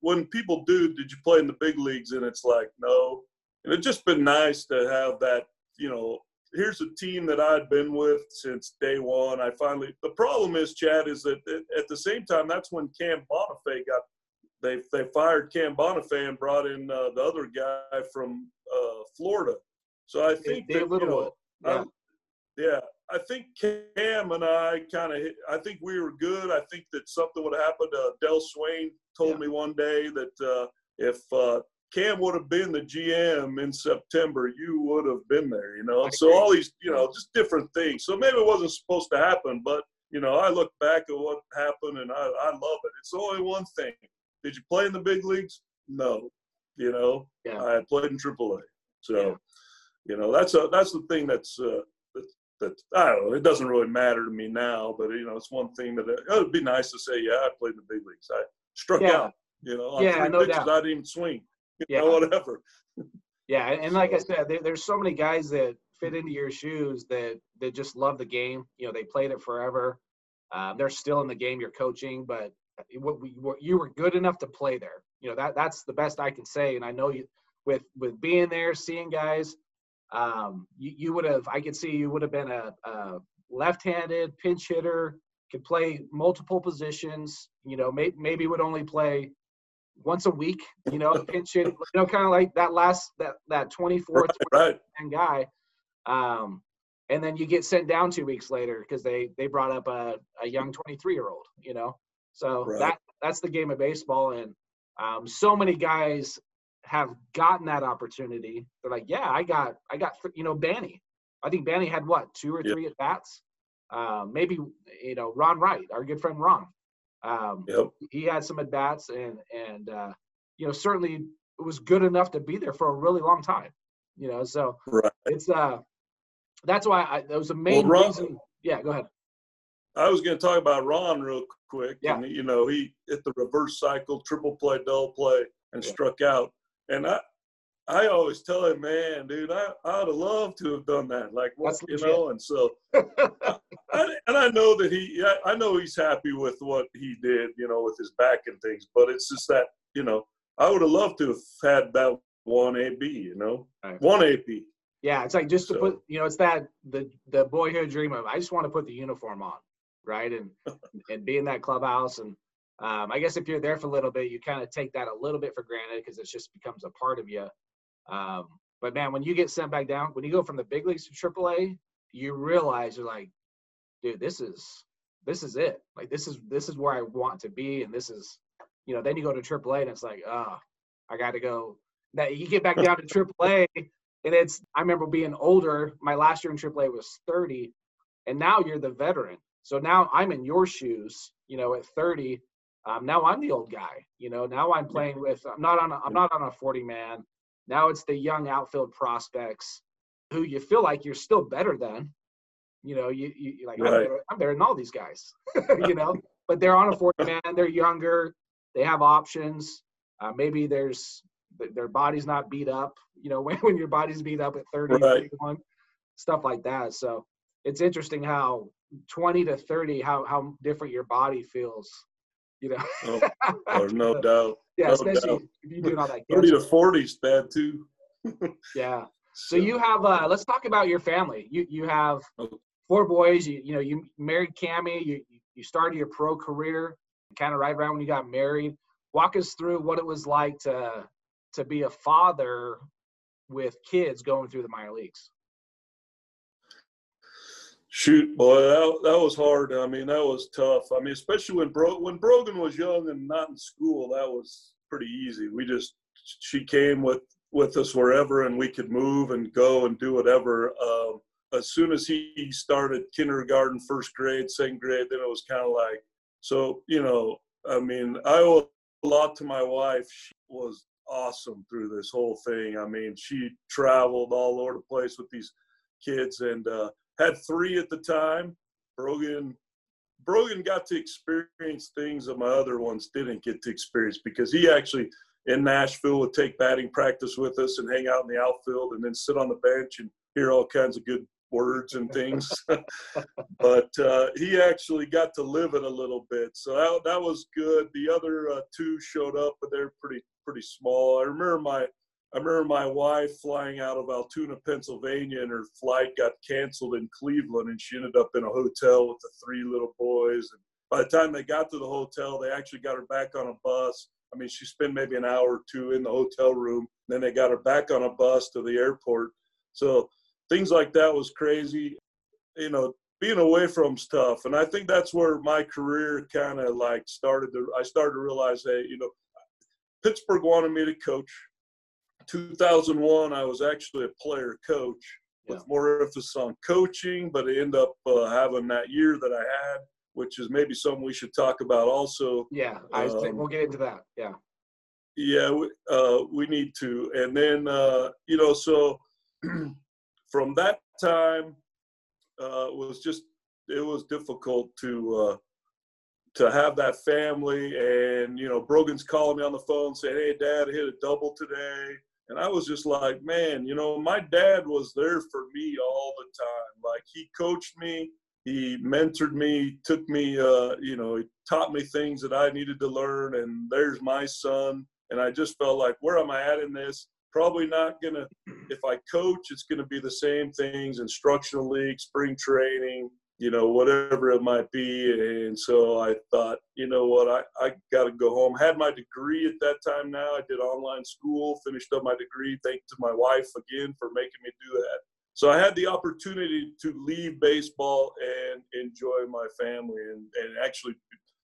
when people do, did you play in the big leagues? And it's like, no. And it's just been nice to have that. You know, here's a team that I'd been with since day one. I finally. The problem is, Chad, is that at- the same time, that's when Cam Bonifay got. They they fired Cam Bonifay and brought in uh, the other guy from uh, Florida. So I think Dave that, you know. Yeah. I, yeah, I think Cam and I kind of. I think we were good. I think that something would have happened. Uh, Del Swain told Yeah. me one day that uh, if uh, Cam would have been the GM in September, you would have been there. You know, so all these, you know, just different things. So maybe it wasn't supposed to happen, but you know, I look back at what happened and I, I love it. It's only one thing. Did you play in the big leagues? No. You know, Yeah. I played in AAA. So, Yeah. You know, that's a that's the thing that's uh, that, that I don't know. It doesn't really matter to me now, but you know, it's one thing that it would be nice to say, yeah, I played in the big leagues. I struck Yeah. out. You know, on Yeah, three no pitches, doubt. I didn't even swing. You Yeah. know, whatever. Yeah, and and like I said, there, there's so many guys that fit into your shoes that that just love the game. You know, they played it forever. Um, they're still in the game you're coaching, but what we what you were good enough to play there. You know that that's the best I can say. And I know you with with being there, seeing guys, um, you, you would have. I could see you would have been a, a left-handed pinch hitter, could play multiple positions. You know, may, maybe would only play once a week. You know, pinch hit. You know, kind of like that last that that 24th Right, right. guy. Um, and then you get sent down two weeks later because they they brought up a, a young 23 year old. You know, so Right. that that's the game of baseball, and um, so many guys have gotten that opportunity. They're like, yeah, I got I got you know Banny. I think Banny had what two or three at bats. Um, maybe you know Ron Wright, our good friend Ron. Um, Yep. he had some at bats, and and uh, you know certainly it was good enough to be there for a really long time. You know, so Right. it's uh that's why I, that was the main Ron- reason. Yeah, go ahead. I was going to talk about Ron real quick. Yeah. And, you know, he hit the reverse cycle, triple play, double play, and Yeah. struck out. And I, I always tell him, man, dude, I, I'd have loved to have done that. Like, what, you legit. know, and so, I, and I know that he, I, I know he's happy with what he did, you know, with his back and things, but it's just that, you know, I would have loved to have had that one AB, you know, Right. one AP. Yeah, it's like just to So- put, you know, it's that the the boyhood dream of I just want to put the uniform on, right, and and be in that clubhouse, and um, I guess if you're there for a little bit, you kind of take that a little bit for granted because it just becomes a part of you. Um, but man, when you get sent back down, when you go from the big leagues to AAA, you realize you're like, dude, this is this is it. Like this is this is where I want to be, and this is, you know, then you go to AAA and it's like, ah, I got to go. That you get back down to AAA, and it's. I remember being older. My last year in AAA was 30, and now you're the veteran. So now I'm in your shoes. You know, at 30, um, now I'm the old guy. You know, now I'm playing with. I'm not on. A, I'm not on a 40 man. Now it's the young outfield prospects who you feel like you're still better than. You know, you you like I'm, Right. better, I'm better than all these guys. you know, but they're on a 40 man. They're younger. They have options. Uh, maybe there's their body's not beat up. You know, when, when your body's beat up at 30, Right. 31, stuff like that. So it's interesting how 20 to 30, how how different your body feels. You know, Oh, There's no doubt. yeah, no especially doubt. if you're doing all that. 30 to 40 is bad too. Yeah. So you have uh let's talk about your family. You you have four boys, you you know, you married Cammy, you you started your pro career kind of right around when you got married. Walk us through what it was like to to be a father with kids going through the minor leagues. Shoot, boy, that, that was hard. I mean, that was tough. I mean, especially when Bro when Brogan was young and not in school, that was pretty easy. We just she came with with us wherever, and we could move and go and do whatever. Um, as soon as he started kindergarten, first grade, second grade, then it was kind of like so. You know, I mean, I owe a lot to my wife. She was awesome through this whole thing. I mean, she traveled all over the place with these kids and. uh had three at the time. Brogan Brogan got to experience things that my other ones didn't get to experience because he actually in Nashville would take batting practice with us and hang out in the outfield and then sit on the bench and hear all kinds of good words and things. but uh, he actually got to live it a little bit, so that, that was good. The other uh, two showed up, but they're pretty pretty small. I remember my I remember my wife flying out of Altoona, Pennsylvania, and her flight got canceled in Cleveland, and she ended up in a hotel with the three little boys. And by the time they got to the hotel, they actually got her back on a bus. I mean, she spent maybe an hour or two in the hotel room. Then they got her back on a bus to the airport. So things like that was crazy. You know, being away from stuff, and I think that's where my career kind of like started. To I started to realize, hey, you know, Pittsburgh wanted me to coach. 2001, I was actually a player coach with Yeah. more emphasis on coaching, but I ended up uh, having that year that I had, which is maybe something we should talk about also. Yeah, I think Um, we'll get into that. Yeah. Yeah, we, uh, we need to. And then, uh, you know, so from that time, uh, it was just, it was difficult to, uh, to have that family. And, you know, Brogan's calling me on the phone saying, Hey, dad, I hit a double today. And I was just like, man, you know, my dad was there for me all the time. Like he coached me, he mentored me, took me, uh, you know, he taught me things that I needed to learn. And there's my son. And I just felt like, where am I at in this? Probably not gonna. If I coach, it's gonna be the same things: instructional league, spring training, you know, whatever it might be. And so I thought, you know what, I, I got to go home. Had my degree at that time now. I did online school, finished up my degree. Thank to my wife again for making me do that. So I had the opportunity to leave baseball and enjoy my family and, and actually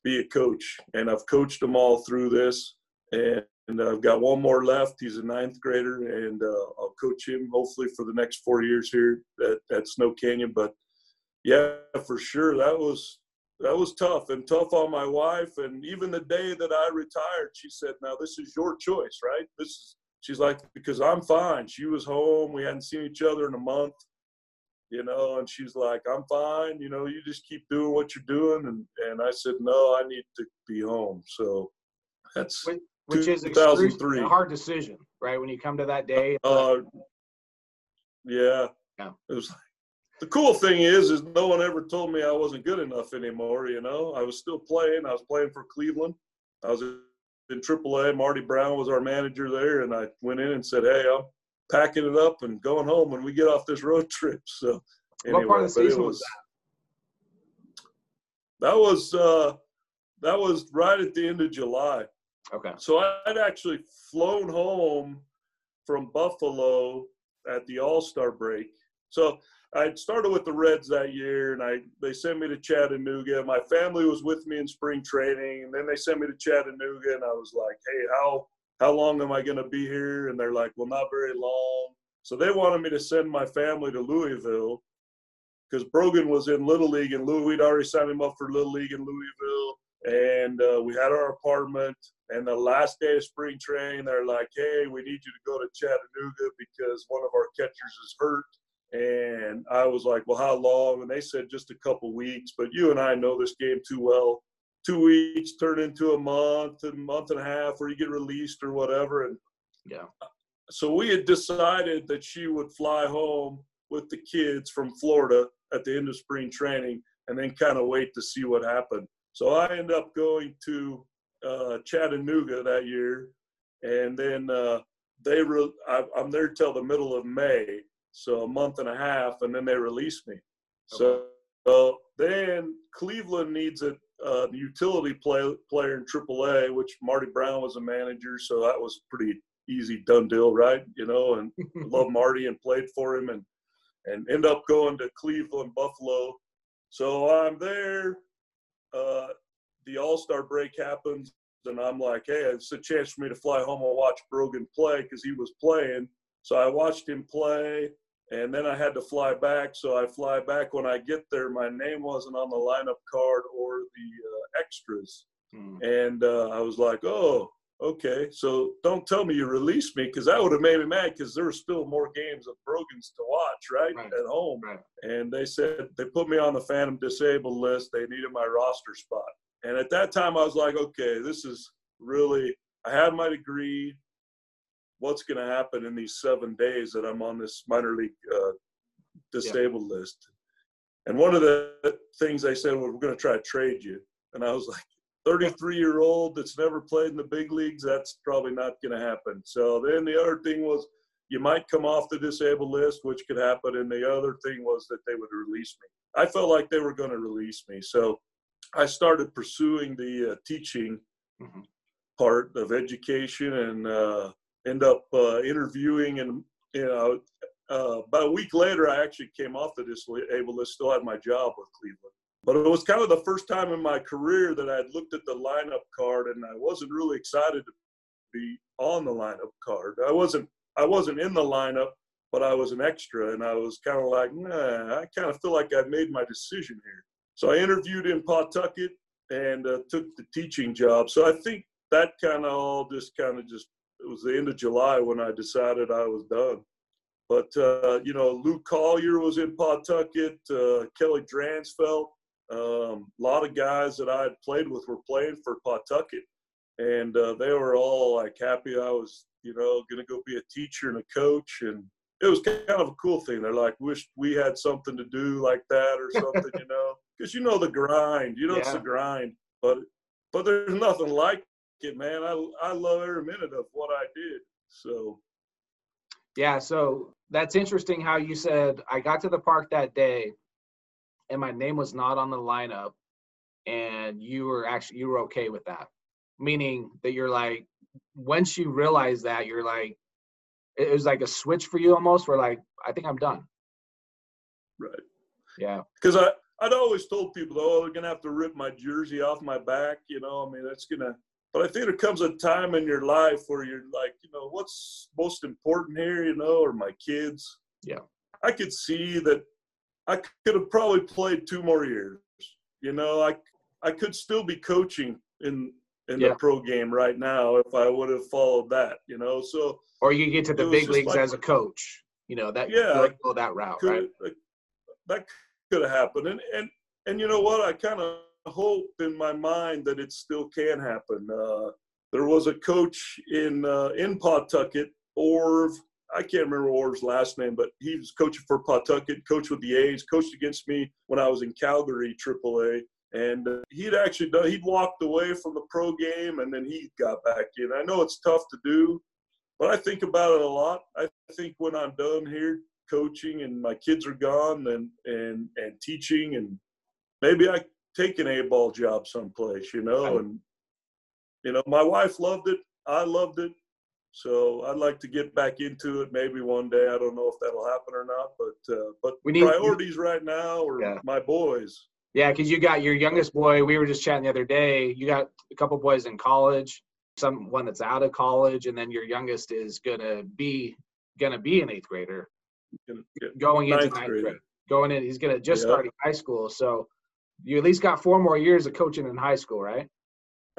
be a coach. And I've coached them all through this. And, and I've got one more left. He's a ninth grader, and uh, I'll coach him hopefully for the next four years here at, at Snow Canyon. But Yeah, for sure. That was that was tough and tough on my wife. And even the day that I retired, she said, "Now this is your choice, right? This is." She's like, "Because I'm fine." She was home. We hadn't seen each other in a month, you know. And she's like, "I'm fine. You know, you just keep doing what you're doing." And and I said, "No, I need to be home." So that's which, which is 2003. a hard decision, right? When you come to that day. Uh, yeah. Yeah. It was the cool thing is, is no one ever told me I wasn't good enough anymore. You know, I was still playing. I was playing for Cleveland. I was in AAA. Marty Brown was our manager there, and I went in and said, "Hey, I'm packing it up and going home when we get off this road trip." So, anyway, what part of the season was, was that? That was uh, that was right at the end of July. Okay. So I'd actually flown home from Buffalo at the All Star break. So I started with the Reds that year, and I they sent me to Chattanooga. My family was with me in spring training, and then they sent me to Chattanooga, and I was like, "Hey, how how long am I going to be here?" And they're like, "Well, not very long." So they wanted me to send my family to Louisville because Brogan was in Little League and Louis. We'd already signed him up for Little League in Louisville, and uh, we had our apartment. And the last day of spring training, they're like, "Hey, we need you to go to Chattanooga because one of our catchers is hurt." And I was like, well, how long? And they said just a couple weeks. But you and I know this game too well. Two weeks turn into a month, a month and a half, or you get released or whatever. And yeah. So we had decided that she would fly home with the kids from Florida at the end of spring training and then kind of wait to see what happened. So I end up going to uh, Chattanooga that year. And then uh, they re- I, I'm there till the middle of May so a month and a half, and then they released me. Okay. So then Cleveland needs a, a utility play, player in AAA, which Marty Brown was a manager, so that was pretty easy done deal, right? You know, and love Marty and played for him, and and end up going to Cleveland, Buffalo. So I'm there. Uh, the All Star break happens, and I'm like, hey, it's a chance for me to fly home and watch Brogan play because he was playing. So I watched him play and then I had to fly back. So I fly back. When I get there, my name wasn't on the lineup card or the uh, extras, hmm. and uh, I was like, "Oh, okay." So don't tell me you released me because that would have made me mad because there were still more games of Brogans to watch, right, right. at home. Right. And they said they put me on the Phantom disabled list. They needed my roster spot, and at that time I was like, "Okay, this is really." I had my degree what's going to happen in these seven days that I'm on this minor league uh, disabled yeah. list. And one of the things they said, well, we're going to try to trade you. And I was like, 33 year old that's never played in the big leagues, that's probably not going to happen. So then the other thing was, you might come off the disabled list, which could happen. And the other thing was that they would release me. I felt like they were going to release me. So I started pursuing the uh, teaching mm-hmm. part of education and uh, end up uh, interviewing and you know uh, about a week later i actually came off the disabled list still had my job with cleveland. But it was kind of the first time in my career that i had looked at the lineup card and i wasn't really excited to be on the lineup card. I wasn't i wasn't in the lineup but i was an extra and i was kind of like nah i kind of feel like i made my decision here. So i interviewed in pawtucket and uh, took the teaching job. So i think that kind of all just kind of just it was the end of July when I decided I was done. But uh, you know, Luke Collier was in Pawtucket, uh, Kelly Dransfeldt, um, a lot of guys that I had played with were playing for Pawtucket, and uh, they were all like happy I was, you know, going to go be a teacher and a coach, and it was kind of a cool thing. They're like, wish we had something to do like that or something, you know, because you know the grind, you know, yeah. it's the grind, but but there's nothing like it, man. I I love every minute of what I did. So yeah, so that's interesting how you said I got to the park that day and my name was not on the lineup and you were actually you were okay with that. Meaning that you're like once you realize that you're like it was like a switch for you almost where like I think I'm done. Right. Yeah. Because I I'd always told people, oh, they're gonna have to rip my jersey off my back. You know, I mean, that's gonna but I think there comes a time in your life where you're like, you know, what's most important here, you know, or my kids. Yeah. I could see that I could have probably played two more years. You know, I I could still be coaching in in yeah. the pro game right now if I would have followed that. You know, so or you get to the big leagues like, as a coach. You know that yeah, go that route, could, right? That could have happened, and and and you know what? I kind of hope in my mind that it still can happen. Uh, there was a coach in uh, in Pawtucket, Orv. I can't remember Orv's last name, but he was coaching for Pawtucket, coached with the A's, coached against me when I was in Calgary AAA. And uh, he'd actually done, he'd walked away from the pro game and then he got back in. I know it's tough to do, but I think about it a lot. I think when I'm done here coaching and my kids are gone and, and, and teaching and maybe I take an A ball job someplace, you know, and, you know, my wife loved it. I loved it. So I'd like to get back into it maybe one day. I don't know if that'll happen or not, but uh, but we need, priorities right now are yeah. my boys. Yeah, because you got your youngest boy. We were just chatting the other day. You got a couple boys in college, some one that's out of college, and then your youngest is gonna be gonna be an eighth grader, going into ninth grade. grade. Going in, he's gonna just start high school. So you at least got four more years of coaching in high school, right?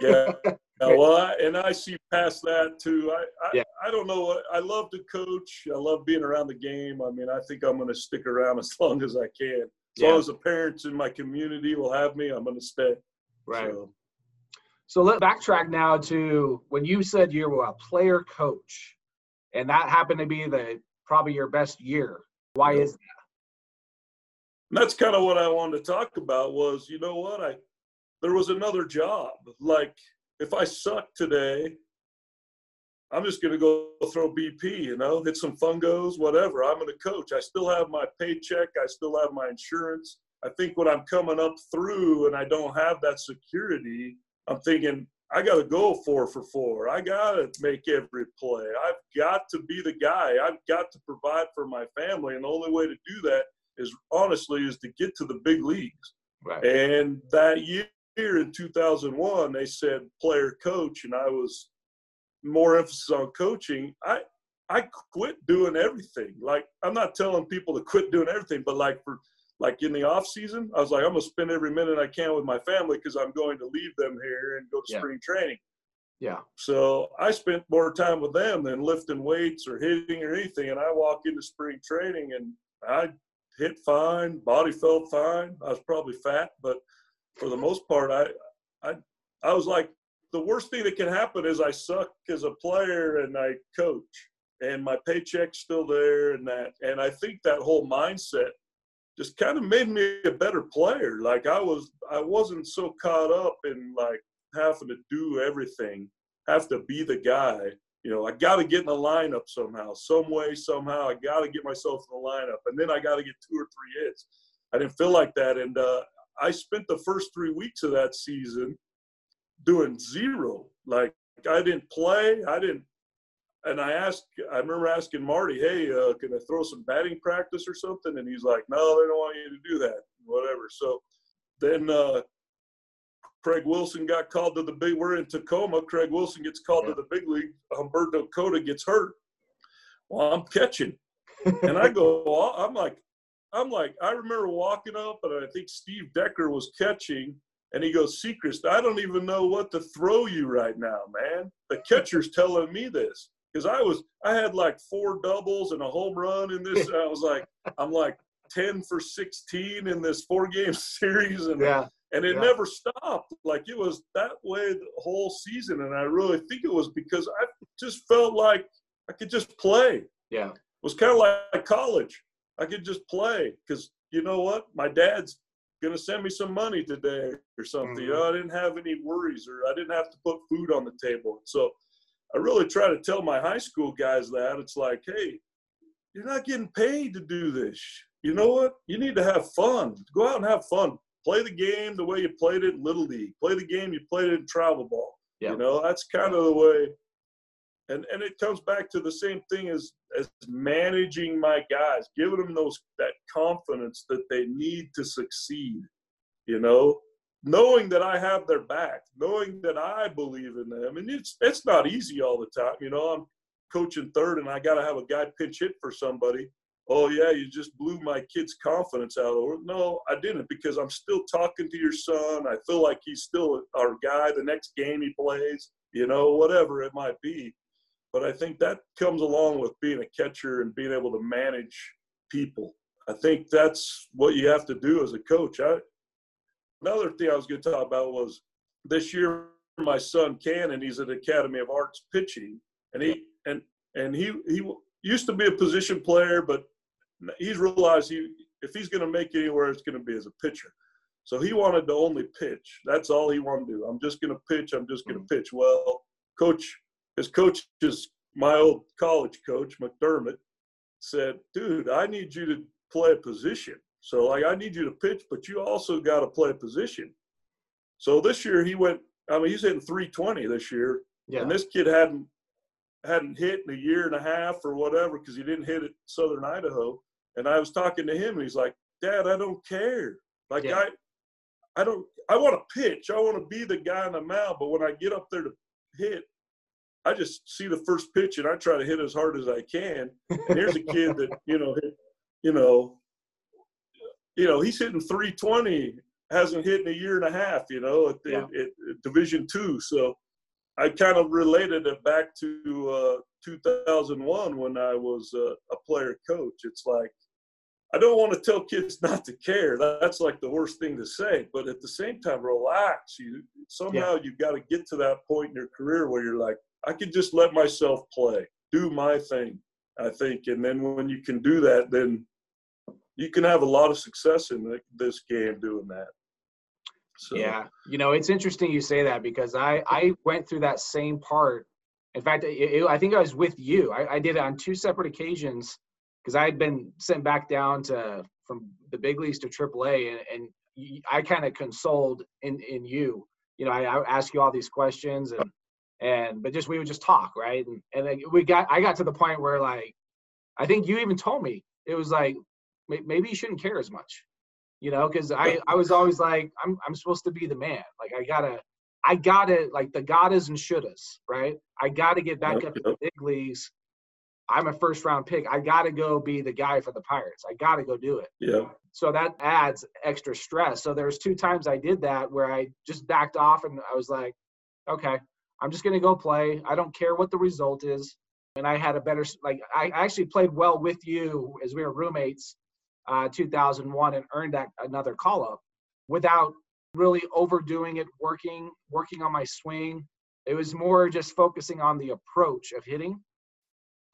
yeah. well, I, and I see past that too. I, I, yeah. I don't know. I love to coach. I love being around the game. I mean, I think I'm going to stick around as long as I can. As yeah. long as the parents in my community will have me, I'm going to stay. Right. So. so let's backtrack now to when you said you were a player coach, and that happened to be the probably your best year. Why is that? And that's kind of what I wanted to talk about. Was you know what I there was another job. Like if I suck today, I'm just going to go throw BP, you know, hit some fungos, whatever. I'm going to coach. I still have my paycheck. I still have my insurance. I think when I'm coming up through and I don't have that security, I'm thinking, I got to go four for four. I got to make every play. I've got to be the guy. I've got to provide for my family. And the only way to do that is honestly is to get to the big leagues. Right. And that year in 2001, they said player coach, and I was more emphasis on coaching. I I quit doing everything. Like I'm not telling people to quit doing everything, but like for like in the off season, I was like, I'm gonna spend every minute I can with my family because I'm going to leave them here and go to yeah. spring training. Yeah. So I spent more time with them than lifting weights or hitting or anything. And I walk into spring training and I hit fine, body felt fine. I was probably fat, but for the most part, I, I, I was like, the worst thing that can happen is I suck as a player and I coach, and my paycheck's still there, and that, and I think that whole mindset just kind of made me a better player. Like I was, I wasn't so caught up in like having to do everything, have to be the guy. You know, I got to get in the lineup somehow, some way, somehow. I got to get myself in the lineup, and then I got to get two or three hits. I didn't feel like that, and uh, I spent the first three weeks of that season doing zero. Like I didn't play. I didn't. And I asked, I remember asking Marty, hey, uh, can I throw some batting practice or something? And he's like, no, they don't want you to do that, whatever. So then uh, Craig Wilson got called to the big, we're in Tacoma. Craig Wilson gets called yeah. to the big league. Humberto Cota gets hurt. Well, I'm catching. and I go, I'm like, I'm like, I remember walking up, and I think Steve Decker was catching, and he goes, Secrist, I don't even know what to throw you right now, man. The catcher's telling me this because I was, I had like four doubles and a home run in this. I was like, I'm like 10 for 16 in this four game series, and yeah. And it yeah. never stopped. Like it was that way the whole season, and I really think it was because I just felt like I could just play. Yeah, it was kind of like college I could just play because you know what? My dad's gonna send me some money today or something. Mm-hmm. You know, I didn't have any worries or I didn't have to put food on the table. So I really try to tell my high school guys that it's like, hey, you're not getting paid to do this. You know what? You need to have fun. Go out and have fun. Play the game the way you played it in Little League. Play the game you played it in travel ball. You know, that's kind of the way and and it comes back to the same thing as as managing my guys, giving them those that confidence that they need to succeed. You know, knowing that I have their back, knowing that I believe in them, and it's it's not easy all the time. You know, I'm coaching third, and I got to have a guy pinch hit for somebody. Oh yeah, you just blew my kid's confidence out. Or no, I didn't because I'm still talking to your son. I feel like he's still our guy. The next game he plays, you know, whatever it might be. But I think that comes along with being a catcher and being able to manage people. I think that's what you have to do as a coach. I, another thing I was going to talk about was this year my son Cannon, he's at Academy of Arts pitching, and he and and he he used to be a position player, but he's realized he if he's going to make anywhere, it's going to be as a pitcher. So he wanted to only pitch. That's all he wanted to do. I'm just going to pitch. I'm just going to mm-hmm. pitch. Well, coach, his coach is my old college coach, McDermott, said, dude, I need you to play a position. So like I need you to pitch, but you also got to play a position. So this year he went. I mean, he's hitting 320 this year, yeah. and this kid hadn't hadn't hit in a year and a half or whatever because he didn't hit at Southern Idaho. And I was talking to him, and he's like, "Dad, I don't care. Like yeah. I, I don't. I want to pitch. I want to be the guy in the mound. But when I get up there to hit, I just see the first pitch and I try to hit as hard as I can. And here's a kid that you know, hit, you know, you know, he's hitting 320, hasn't hit in a year and a half. You know, at, yeah. at, at Division two. So I kind of related it back to uh, 2001 when I was uh, a player coach. It's like I don't want to tell kids not to care. That's like the worst thing to say. But at the same time, relax. You somehow yeah. you've got to get to that point in your career where you're like, I can just let myself play, do my thing. I think, and then when you can do that, then you can have a lot of success in this game doing that. So. Yeah, you know, it's interesting you say that because I I went through that same part. In fact, it, it, I think I was with you. I, I did it on two separate occasions because I had been sent back down to from the big leagues to AAA, and, and I kind of consoled in in you. You know, I, I ask you all these questions, and and but just we would just talk, right? And and then we got I got to the point where like I think you even told me it was like maybe you shouldn't care as much, you know, because I I was always like I'm I'm supposed to be the man, like I gotta I gotta like the gotta and shouldas, right? I gotta get back up to the big leagues. I'm a first round pick. I gotta go be the guy for the Pirates. I gotta go do it. Yeah. So that adds extra stress. So there's two times I did that where I just backed off and I was like, okay, I'm just going to go play. I don't care what the result is. And I had a better, like, I actually played well with you as we were roommates, uh, 2001, and earned that another call up without really overdoing it, working, working on my swing. It was more just focusing on the approach of hitting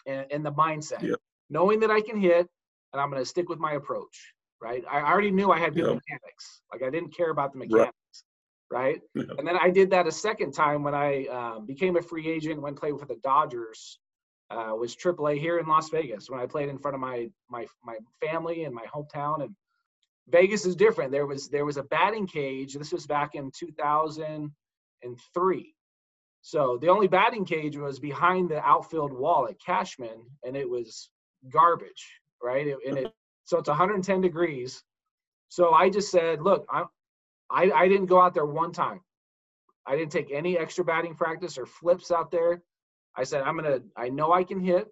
and, and the mindset, yep. knowing that I can hit and I'm going to stick with my approach. Right. I already knew I had good yep. mechanics. Like I didn't care about the mechanics right? Yeah. And then I did that a second time when I um, became a free agent, went play for the Dodgers. Uh, was AAA here in Las Vegas when I played in front of my my my family and my hometown. And Vegas is different. There was there was a batting cage. This was back in 2003. So the only batting cage was behind the outfield wall at Cashman, and it was garbage, right? It, and it so it's 110 degrees. So I just said, look, I'm I, I didn't go out there one time. I didn't take any extra batting practice or flips out there. I said, I'm to, I know I can hit.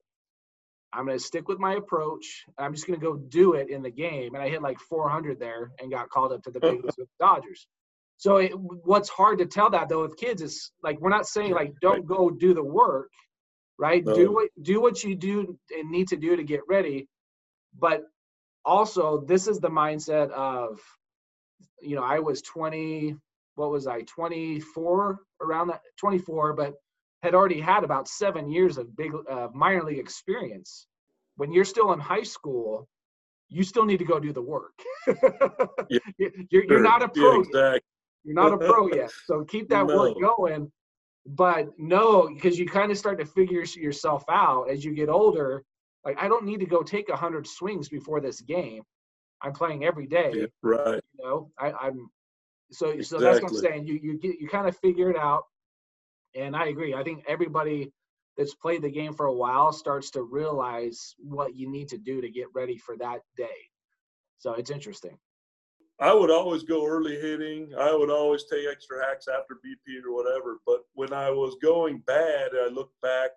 I'm going to stick with my approach. I'm just going to go do it in the game. And I hit like 400 there and got called up to the big leagues with the Dodgers. So it, what's hard to tell that though with kids is like we're not saying like don't go do the work, right? No. Do what do what you do and need to do to get ready, but also this is the mindset of you know, I was 20, what was I, 24 around that, 24, but had already had about seven years of big uh, minor league experience. When you're still in high school, you still need to go do the work. yeah, you're, you're not a pro. Yeah, exactly. You're not a pro yet. So keep that no. work going. But no, because you kind of start to figure yourself out as you get older. Like, I don't need to go take 100 swings before this game. I'm playing every day. Yeah, right. You know, I, am so exactly. so that's what I'm saying. You you get you kind of figure it out, and I agree. I think everybody that's played the game for a while starts to realize what you need to do to get ready for that day. So it's interesting. I would always go early hitting. I would always take extra hacks after BP or whatever. But when I was going bad, I look back,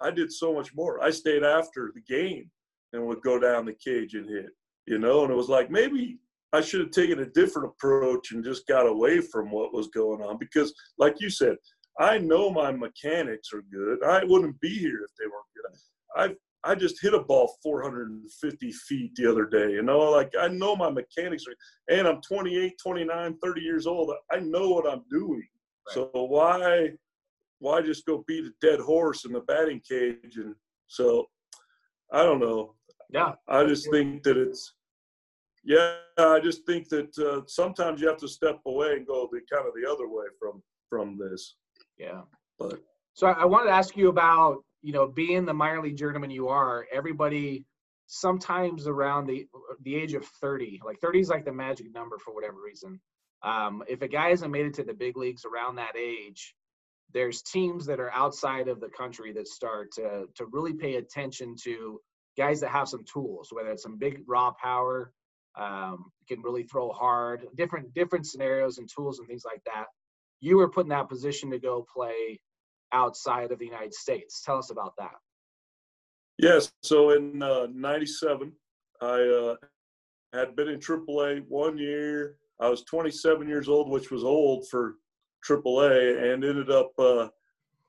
I did so much more. I stayed after the game and would go down the cage and hit. You know, and it was like maybe I should have taken a different approach and just got away from what was going on because, like you said, I know my mechanics are good. I wouldn't be here if they weren't good. I I just hit a ball 450 feet the other day. You know, like I know my mechanics are, and I'm 28, 29, 30 years old. I know what I'm doing. Right. So why why just go beat a dead horse in the batting cage? And so I don't know. Yeah. I just think that it's yeah. I just think that uh, sometimes you have to step away and go the kind of the other way from from this. Yeah. But so I wanted to ask you about you know being the minor league journeyman you are. Everybody sometimes around the the age of 30 like 30 is like the magic number for whatever reason um, if a guy hasn't made it to the big leagues around that age there's teams that are outside of the country that start to, to really pay attention to guys that have some tools whether it's some big raw power um, can really throw hard different different scenarios and tools and things like that you were put in that position to go play outside of the United States. Tell us about that. Yes. So in uh, 97, I uh, had been in AAA one year. I was 27 years old, which was old for AAA, and ended up uh,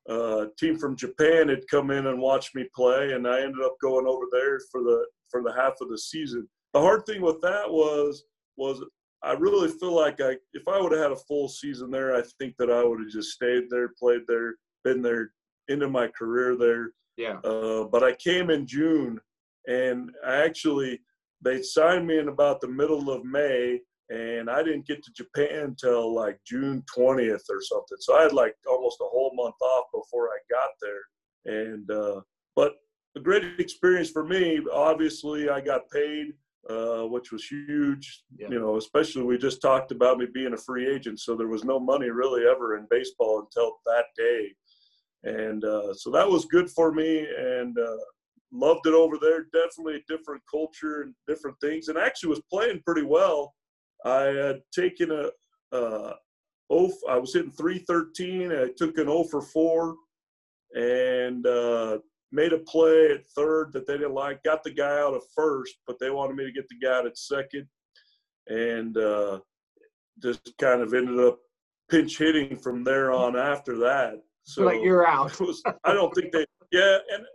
uh, a team from Japan had come in and watched me play, and I ended up going over there for the for the half of the season. The hard thing with that was was I really feel like I if I would have had a full season there, I think that I would have just stayed there, played there, been there into my career there. Yeah. Uh, but I came in June, and I actually they signed me in about the middle of May, and I didn't get to Japan till like June 20th or something. So I had like almost a whole month off before I got there. And uh, but a great experience for me. Obviously, I got paid uh, which was huge. Yeah. You know, especially we just talked about me being a free agent, so there was no money really ever in baseball until that day, and uh, so that was good for me, and uh, loved it over there. Definitely a different culture and different things, and actually was playing pretty well. I had taken a uh, oh, I was hitting 313. I took an 0 for 4, and uh, made a play at third that they didn't like, got the guy out of first, but they wanted me to get the guy out at second, and uh, just kind of ended up pinch hitting from there on after that. So like you're out. was, I don't think they, yeah, and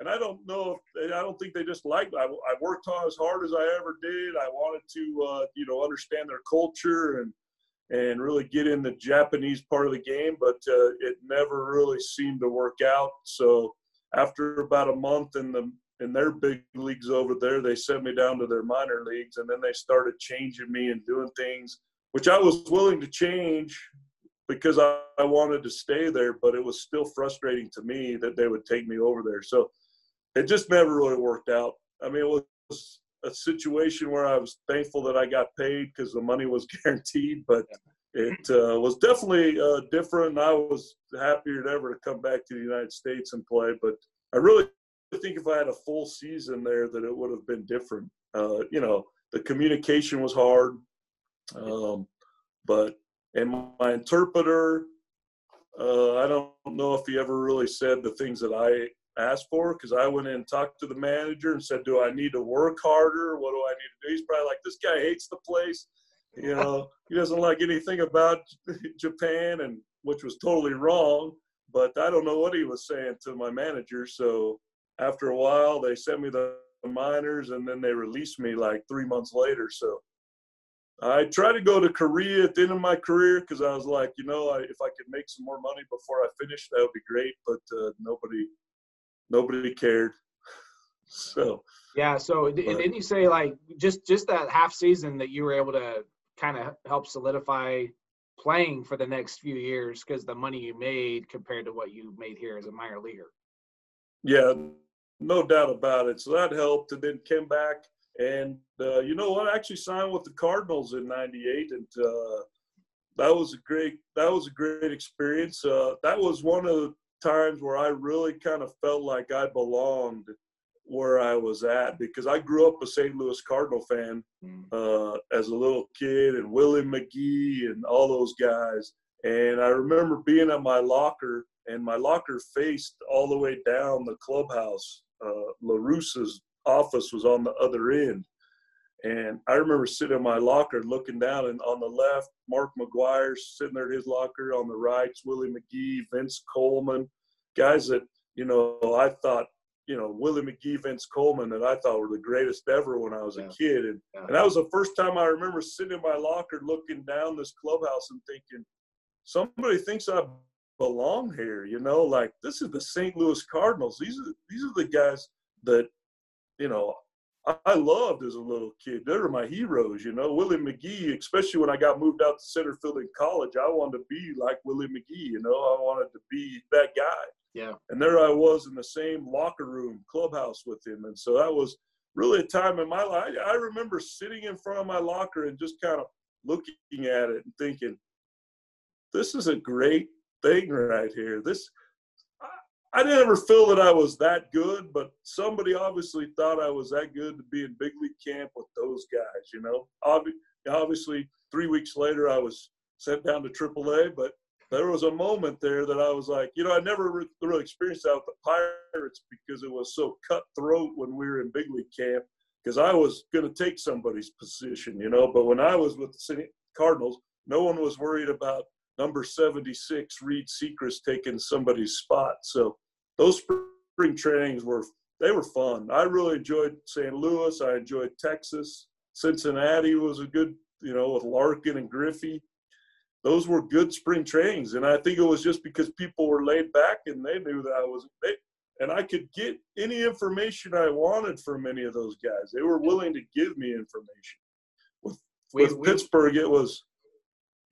and I don't know if they, I don't think they just liked. I, I worked on as hard as I ever did. I wanted to, uh, you know, understand their culture and and really get in the Japanese part of the game, but uh, it never really seemed to work out. So after about a month in the in their big leagues over there, they sent me down to their minor leagues, and then they started changing me and doing things which I was willing to change because I, I wanted to stay there, but it was still frustrating to me that they would take me over there. So it just never really worked out. I mean, it was a situation where I was thankful that I got paid because the money was guaranteed, but it uh, was definitely uh, different. I was happier than ever to come back to the United States and play. But I really think if I had a full season there, that it would have been different. Uh, you know, the communication was hard, um, but and my interpreter, uh, I don't know if he ever really said the things that I asked for because I went in and talked to the manager and said, "Do I need to work harder? What do I need to do?" He's probably like, "This guy hates the place." you know, he doesn't like anything about Japan, and which was totally wrong. But I don't know what he was saying to my manager. So after a while, they sent me the minors, and then they released me like three months later. So I tried to go to Korea at the end of my career because I was like, you know, I, if I could make some more money before I finish, that would be great. But uh, nobody, nobody cared. so yeah. So but, and then you say like just just that half season that you were able to kind of help solidify playing for the next few years because the money you made compared to what you made here as a minor leaguer. Yeah, no doubt about it. So that helped, and then came back, and uh, you know what? I actually signed with the Cardinals in '98, and uh, that was a great that was a great experience. Uh, that was one of the times where I really kind of felt like I belonged where I was at because I grew up a St. Louis Cardinal fan mm. uh, as a little kid, and Willie McGee and all those guys. And I remember being at my locker, and my locker faced all the way down the clubhouse, uh, La Russa's office was on the other end. And I remember sitting in my locker looking down, and on the left, Mark McGwire sitting there at his locker. On the right, Willie McGee, Vince Coleman, guys that, you know, I thought, you know, Willie McGee, Vince Coleman, that I thought were the greatest ever when I was yeah. a kid. And, yeah. and that was the first time I remember sitting in my locker looking down this clubhouse and thinking, somebody thinks I belong here, you know, like this is the St. Louis Cardinals. These are these are the guys that, you know, I loved as a little kid. They were my heroes, you know. Willie McGee, especially when I got moved out to center field in college, I wanted to be like Willie McGee, you know. I wanted to be that guy. Yeah. And there I was in the same locker room, clubhouse with him. And so that was really a time in my life. I remember sitting in front of my locker and just kind of looking at it and thinking, this is a great thing right here. This I didn't ever feel that I was that good, but somebody obviously thought I was that good to be in big league camp with those guys. You know, obviously, three weeks later I was sent down to AAA, but there was a moment there that I was like, you know, I never really experienced that with the Pirates because it was so cutthroat when we were in big league camp. Because I was going to take somebody's position, you know. But when I was with the Cardinals, no one was worried about number 76 Reed Secrist taking somebody's spot. So those spring trainings were they were fun. I really enjoyed St. Louis. I enjoyed Texas. Cincinnati was a good, you know, with Larkin and Griffey. Those were good spring trainings, and I think it was just because people were laid back and they knew that I was. They, and I could get any information I wanted from any of those guys. They were willing to give me information. With, with we, Pittsburgh, it was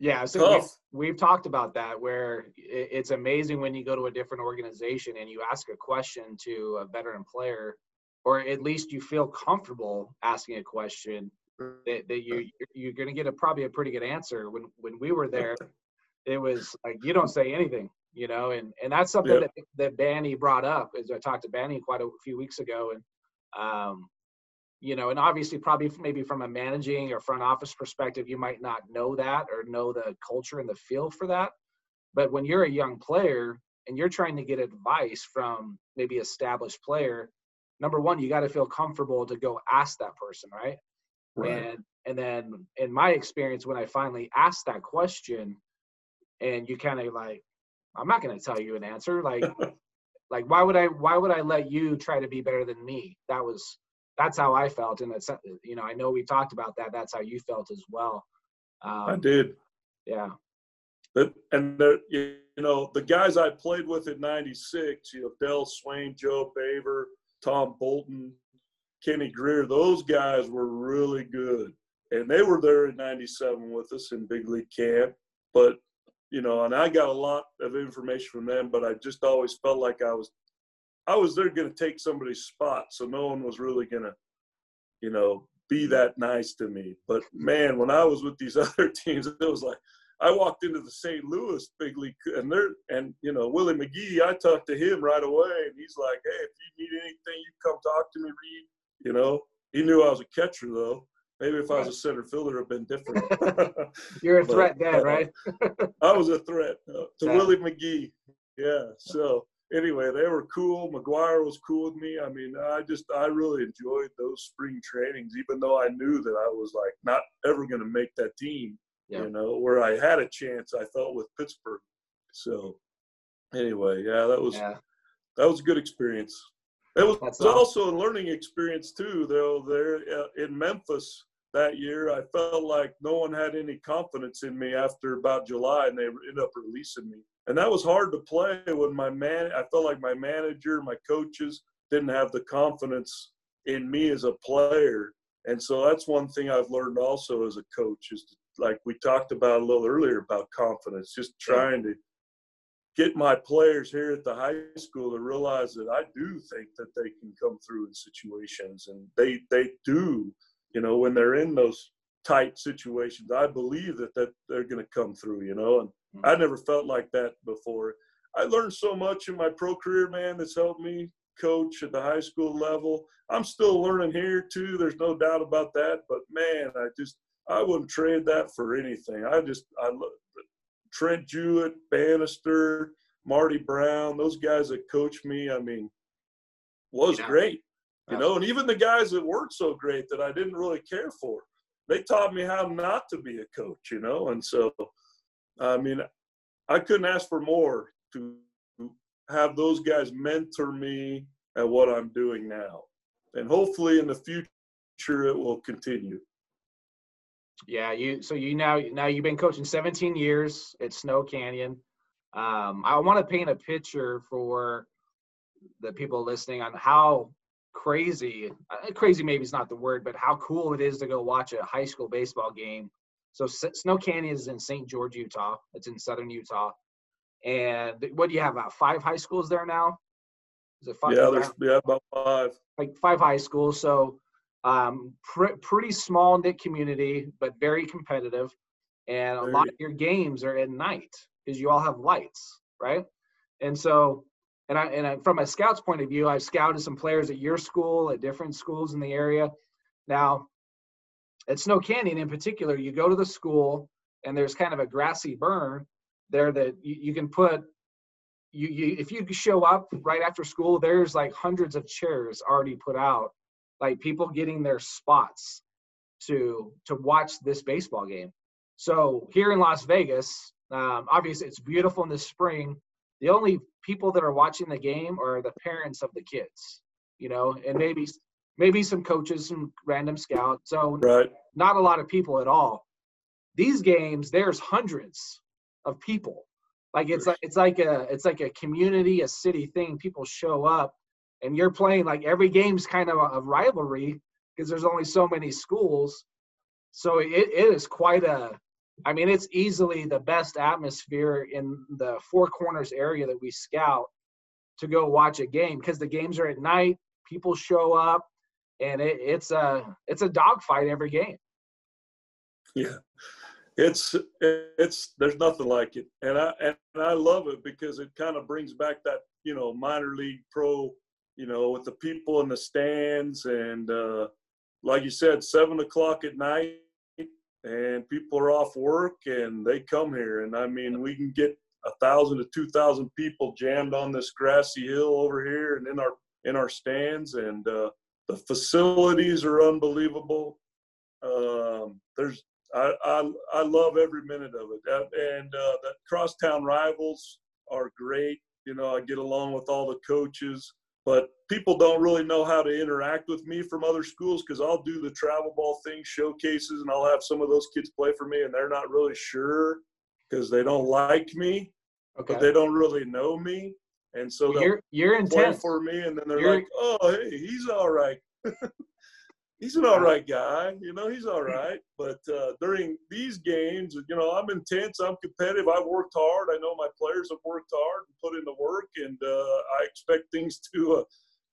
yeah, so we, have talked about that where it's amazing when you go to a different organization and you ask a question to a veteran player, or at least you feel comfortable asking a question that, that you you're going to get a probably a pretty good answer. When when we were there, it was like you don't say anything, you know, and and that's something that that Banny brought up. As I talked to Banny quite a few weeks ago, and um, you know, and obviously probably maybe from a managing or front office perspective, you might not know that or know the culture and the feel for that. But when you're a young player and you're trying to get advice from maybe established player, number one, you got to feel comfortable to go ask that person, right? right? And and then in my experience, when I finally asked that question, and you kind of like, I'm not going to tell you an answer, like, like why would I why would I let you try to be better than me? That was that's how I felt, and it's you know I know we talked about that. That's how you felt as well. Um, I did. Yeah. and the, you know the guys I played with in '96, you know Dale Sveum, Joe Boever, Tom Bolton, Kenny Greer. Those guys were really good, and they were there in '97 with us in big league camp. But you know, and I got a lot of information from them, but I just always felt like I was I was there going to take somebody's spot, so no one was really going to, you know, be that nice to me. But man, when I was with these other teams, it was like I walked into the St. Louis big league, and they're and you know Willie McGee. I talked to him right away, and he's like, "Hey, if you need anything, you come talk to me, Reed." You know, he knew I was a catcher though. Maybe if I was a center fielder, it'd been different. You're a threat then, right? I was a threat uh, to yeah. Willie McGee. Yeah. So anyway, they were cool. McGwire was cool with me. I mean, I just I really enjoyed those spring trainings, even though I knew that I was like not ever going to make that team. Yeah. You know, where I had a chance, I felt with Pittsburgh. So anyway, yeah, that was yeah. that was a good experience. It was, was also a learning experience too, though. There uh, in Memphis that year, I felt like no one had any confidence in me after about July, and they ended up releasing me and that was hard to play when my man i felt like my manager my coaches didn't have the confidence in me as a player. And so that's one thing i've learned also as a coach is to, like we talked about a little earlier about confidence just trying to get my players here at the high school to realize that i do think that they can come through in situations and they they do you know when they're in those tight situations i believe that that they're going to come through you know and I never felt like that before. I learned so much in my pro career, man, that's helped me coach at the high school level. I'm still learning here too. There's no doubt about that. But man, I just I wouldn't trade that for anything. I just I love Trent Jewett, Banister, Marty Brown, those guys that coached me. I mean, was yeah. great. You know, and even the guys that weren't so great that I didn't really care for, they taught me how not to be a coach, you know? And so, I mean, I couldn't ask for more to have those guys mentor me at what I'm doing now. And hopefully in the future it will continue. Yeah, you so you now now you've been coaching 17 years at Snow Canyon. Um, I want to paint a picture for the people listening on how crazy uh, crazy maybe is not the word but how cool it is to go watch a high school baseball game so S- snow canyon is in st george utah. It's in southern utah. And what do you have about five high schools there now? Is it five yeah there's yeah about five. Like five high schools. So um, pr- pretty small knit community but very competitive. And a lot of your games are at night because you all have lights right? And so and I and I, from a scout's point of view, I've scouted some players at your school, at different schools in the area. Now, at Snow Canyon in particular, you go to the school and there's kind of a grassy burn there that you, you can put. You, you if you show up right after school, there's like hundreds of chairs already put out, like people getting their spots to to watch this baseball game. So here in Las Vegas, um, obviously it's beautiful in the spring. The only people that are watching the game are the parents of the kids, you know, and maybe maybe some coaches, some random scouts. So right. not a lot of people at all. These games, there's hundreds of people. Like it's like it's like a it's like a community, a city thing. People show up, and you're playing like every game's kind of a, a rivalry because there's only so many schools. So it, it is quite a I mean, it's easily the best atmosphere in the Four Corners area that we scout to go watch a game because the games are at night. People show up, and it, it's a it's a dogfight every game. Yeah, it's it's there's nothing like it, and I and I love it because it kind of brings back that you know minor league pro, you know, with the people in the stands and uh, like you said, seven o'clock at night and people are off work and they come here. And I mean, we can get a thousand to two thousand people jammed on this grassy hill over here and in our in our stands, and uh, the facilities are unbelievable. Um, there's I, I, I love every minute of it, and uh, the crosstown rivals are great. You know, I get along with all the coaches but people don't really know how to interact with me from other schools because I'll do the travel ball thing, showcases, and I'll have some of those kids play for me, and they're not really sure because they don't like me, okay. but they don't really know me, and so you're, you're intense. for me, and then they're you're, like, "Oh, hey, he's all right." he's an all right guy, you know, he's all right. But uh, during these games, you know, I'm intense, I'm competitive, I've worked hard. I know my players have worked hard and put in the work, and uh, I expect things to uh,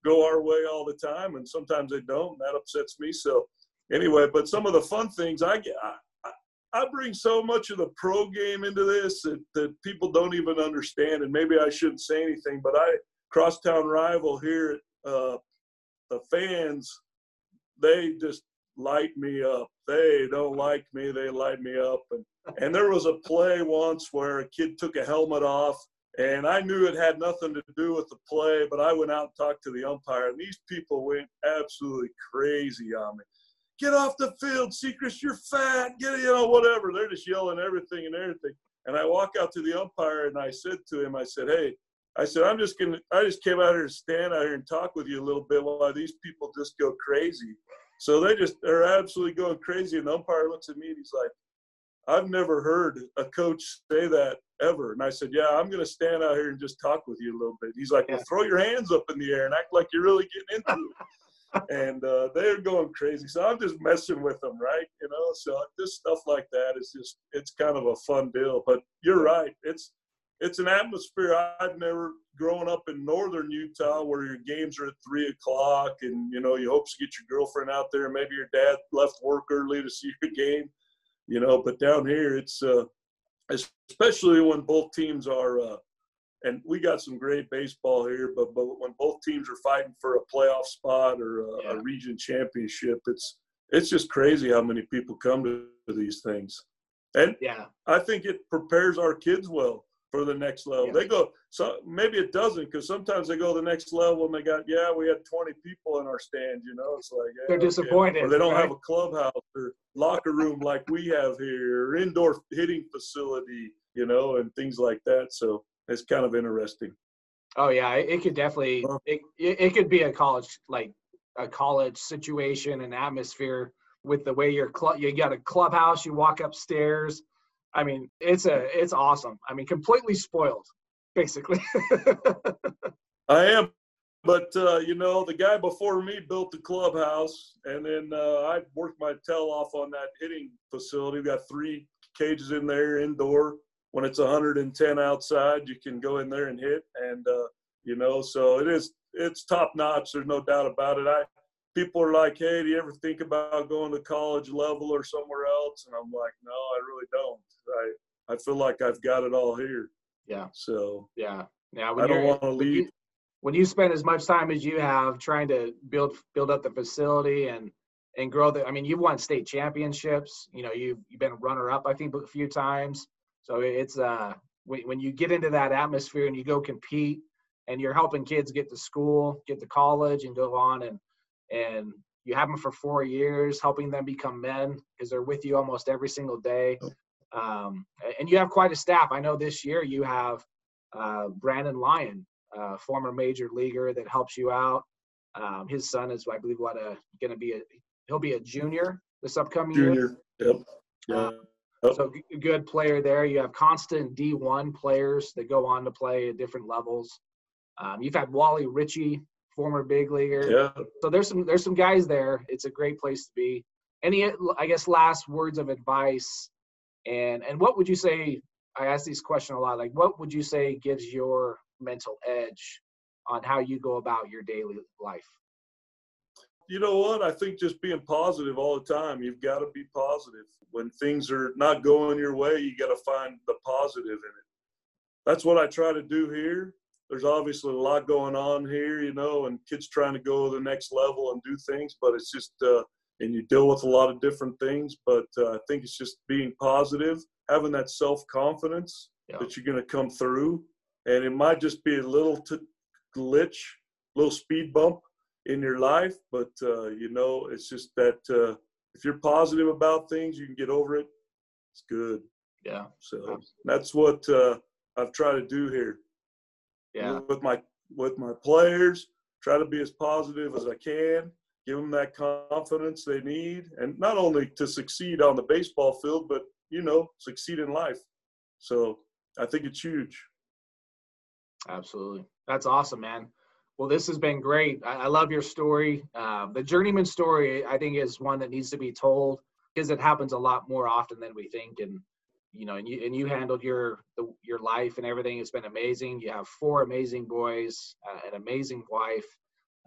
go our way all the time. And sometimes they don't, and that upsets me. So, anyway, but some of the fun things I get. I, bring so much of the pro game into this that, that people don't even understand, and maybe I shouldn't say anything, but I crosstown rival here uh, the fans they just light me up. They don't like me, they light me up. And and there was a play once where a kid took a helmet off and I knew it had nothing to do with the play, but I went out and talked to the umpire, and these people went absolutely crazy on me. Get off the field, Secrist, you're fat, get you know, whatever. They're just yelling everything and everything. And I walk out to the umpire and I said to him, I said, Hey, I said, I'm just gonna I just came out here to stand out here and talk with you a little bit while these people just go crazy. So they just they're absolutely going crazy. And the umpire looks at me and he's like, I've never heard a coach say that ever. And I said, Yeah, I'm going to stand out here and just talk with you a little bit. He's like, Well, throw your hands up in the air and act like you're really getting into it. and uh, they're going crazy. So I'm just messing with them, right? You know, so this stuff like that is just, it's kind of a fun deal. But you're right. It's, it's an atmosphere I've never grown up in northern Utah where your games are at three o'clock and you know you hope to get your girlfriend out there. Maybe your dad left work early to see your game, you know. But down here, it's uh, especially when both teams are. Uh, and we got some great baseball here, but but when both teams are fighting for a playoff spot or a, yeah. a region championship, it's it's just crazy how many people come to, these things. And yeah, I think it prepares our kids well for the next level. Yeah. They go so maybe it doesn't because sometimes they go the next level and they got yeah we had 20 people in our stand. You know, it's like they're disappointed. Or they don't right? have a clubhouse or locker room like we have here, or indoor hitting facility. You know, and things like that. So it's kind of interesting. Oh yeah, it could definitely it, it could be a college like a college situation and atmosphere with the way your club you got a clubhouse you walk upstairs. I mean it's a it's awesome. I mean completely spoiled basically. I am but uh, you know the guy before me built the clubhouse and then uh, i worked my tail off on that hitting facility. We got three cages in there indoor when it's 110 outside you can go in there and hit and uh, you know so it is it's top notch there's no doubt about it i people are like, "Hey, do you ever think about going to college level or somewhere else?" And I'm like, "No, I really don't. I I feel like I've got it all here." Yeah. So. Yeah. Yeah. I don't want to leave. You, when you spend as much time as you have trying to build build up the facility and and grow the, I mean, you've won state championships. You know, you've you've been runner up, I think, a few times. So it's uh when when you get into that atmosphere and you go compete and you're helping kids get to school, get to college, and go on and and you have them for four years, helping them become men because they're with you almost every single day. Um, and you have quite a staff. I know this year you have uh, Brandon Lyon, uh, former major leaguer that helps you out. Um, his son is, I believe, what a going to be a he'll be a junior this upcoming junior. year. Yep. Yeah. So good player there. You have constant D1 players that go on to play at different levels. Um, you've had Wally Ritchie former big leaguer. Yeah. So there's some there's some guys there. It's a great place to be. Any I guess last words of advice, and and what would you say? I ask these questions a lot. Like, what would you say gives your mental edge on how you go about your daily life? You know what? I think just being positive all the time. You've got to be positive. When things are not going your way, you got to find the positive in it. That's what I try to do here there's obviously a lot going on here, you know, and kids trying to go to the next level and do things, but it's just, uh, and you deal with a lot of different things, but uh, I think it's just being positive, having that self confidence yeah. that you're going to come through. And it might just be a little t- glitch, little speed bump in your life, but, uh, you know, it's just that uh, if you're positive about things, you can get over it. It's good. Yeah. So that's what uh, I've tried to do here yeah. with my with my players. Try to be as positive as I can. Give them that confidence they need, and not only to succeed on the baseball field, but you know, succeed in life. So I think it's huge. Absolutely, that's awesome, man. Well, this has been great. I, I love your story. Uh, the journeyman story, I think, is one that needs to be told because it happens a lot more often than we think, and you know, and you and you handled your the, your life and everything. It's been amazing. You have four amazing boys, uh, an amazing wife.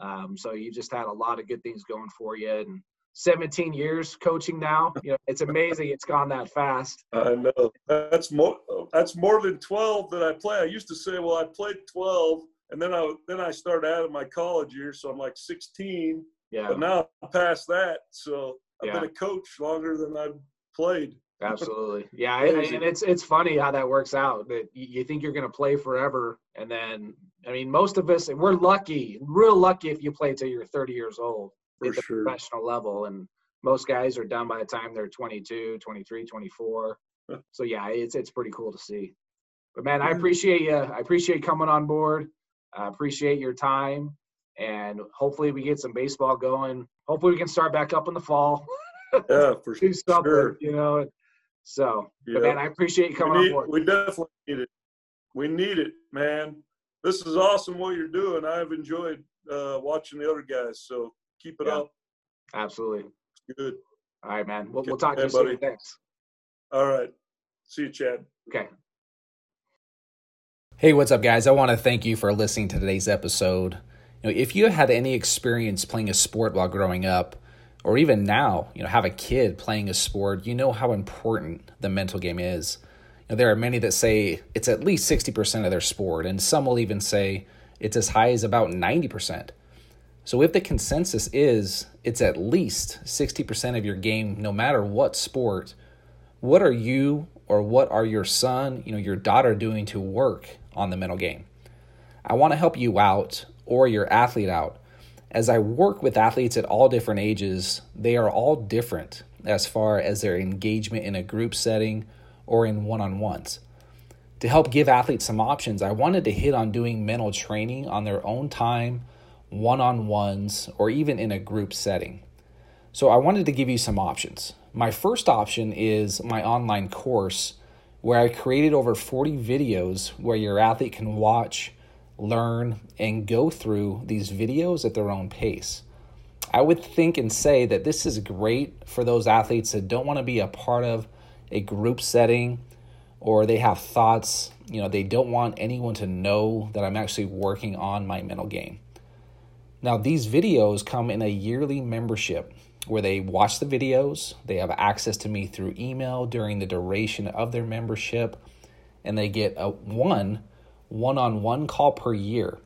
Um, so you just had a lot of good things going for you. And 17 years coaching now, you know, it's amazing. It's gone that fast. I know that's more. That's more than 12 that I play. I used to say, well, I played 12, and then I then I started out of my college year, so I'm like 16. Yeah. But now I'm past that, so I've yeah. been a coach longer than I've played. Absolutely, yeah, and it's it's funny how that works out. That you think you're going to play forever, and then I mean, most of us we're lucky, real lucky if you play till you're 30 years old For at the sure. professional level, and most guys are done by the time they're 22, 23, 24. so yeah, it's it's pretty cool to see. But man, I appreciate you. I appreciate coming on board. I appreciate your time, and hopefully we get some baseball going. Hopefully we can start back up in the fall. yeah, for Do something, sure. You know, so, but man, I appreciate you coming we need, on board. We definitely need it. We need it, man. This is awesome what you're doing. I've enjoyed uh, watching the other guys. So keep it yeah. up. Absolutely. Good. All right, man. We'll, we'll talk to you buddy. soon. Thanks. All right. See you, Chad. Okay. Hey, what's up, guys? I want to thank you for listening to today's episode. You know, if you had any experience playing a sport while growing up, or even now, you know, have a kid playing a sport, you know how important the mental game is. You know, there are many that say it's at least 60% of their sport, and some will even say it's as high as about 90%. So if the consensus is it's at least 60% of your game, no matter what sport, what are you or what are your son, you know, your daughter doing to work on the mental game? I want to help you out or your athlete out. As I work with athletes at all different ages, they are all different as far as their engagement in a group setting or in one on ones. To help give athletes some options, I wanted to hit on doing mental training on their own time, one on ones, or even in a group setting. So I wanted to give you some options. My first option is my online course where I created over 40 videos where your athlete can watch, learn, and go through these videos at their own pace. I would think and say that this is great for those athletes that don't want to be a part of a group setting or they have thoughts, you know, they don't want anyone to know that I'm actually working on my mental game. Now, these videos come in a yearly membership where they watch the videos, they have access to me through email during the duration of their membership, and they get a one one on one call per year.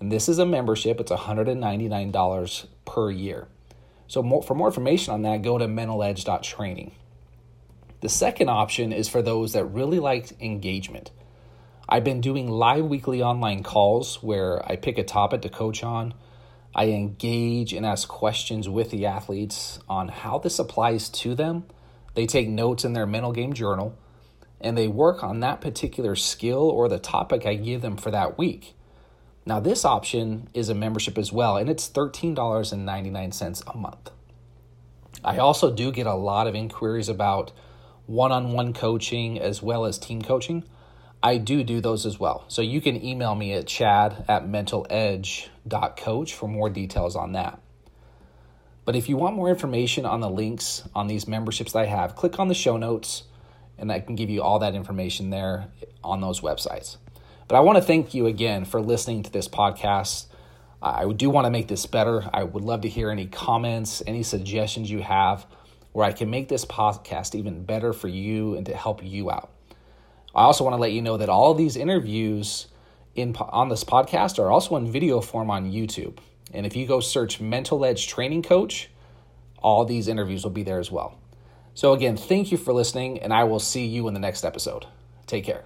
And this is a membership, it's $199 per year. So, more, for more information on that, go to mentaledge.training. The second option is for those that really like engagement. I've been doing live weekly online calls where I pick a topic to coach on I engage and ask questions with the athletes on how this applies to them. They take notes in their mental game journal and they work on that particular skill or the topic I give them for that week. Now, this option is a membership as well, and it's $13.99 a month. I also do get a lot of inquiries about one on one coaching as well as team coaching. I do do those as well. So you can email me at chad at mentaledge.coach for more details on that. But if you want more information on the links on these memberships that I have, click on the show notes and I can give you all that information there on those websites. But I want to thank you again for listening to this podcast. I do want to make this better. I would love to hear any comments, any suggestions you have where I can make this podcast even better for you and to help you out. I also want to let you know that all these interviews in on this podcast are also in video form on YouTube. And if you go search Mental Edge Training Coach, all these interviews will be there as well. So again, thank you for listening and I will see you in the next episode. Take care.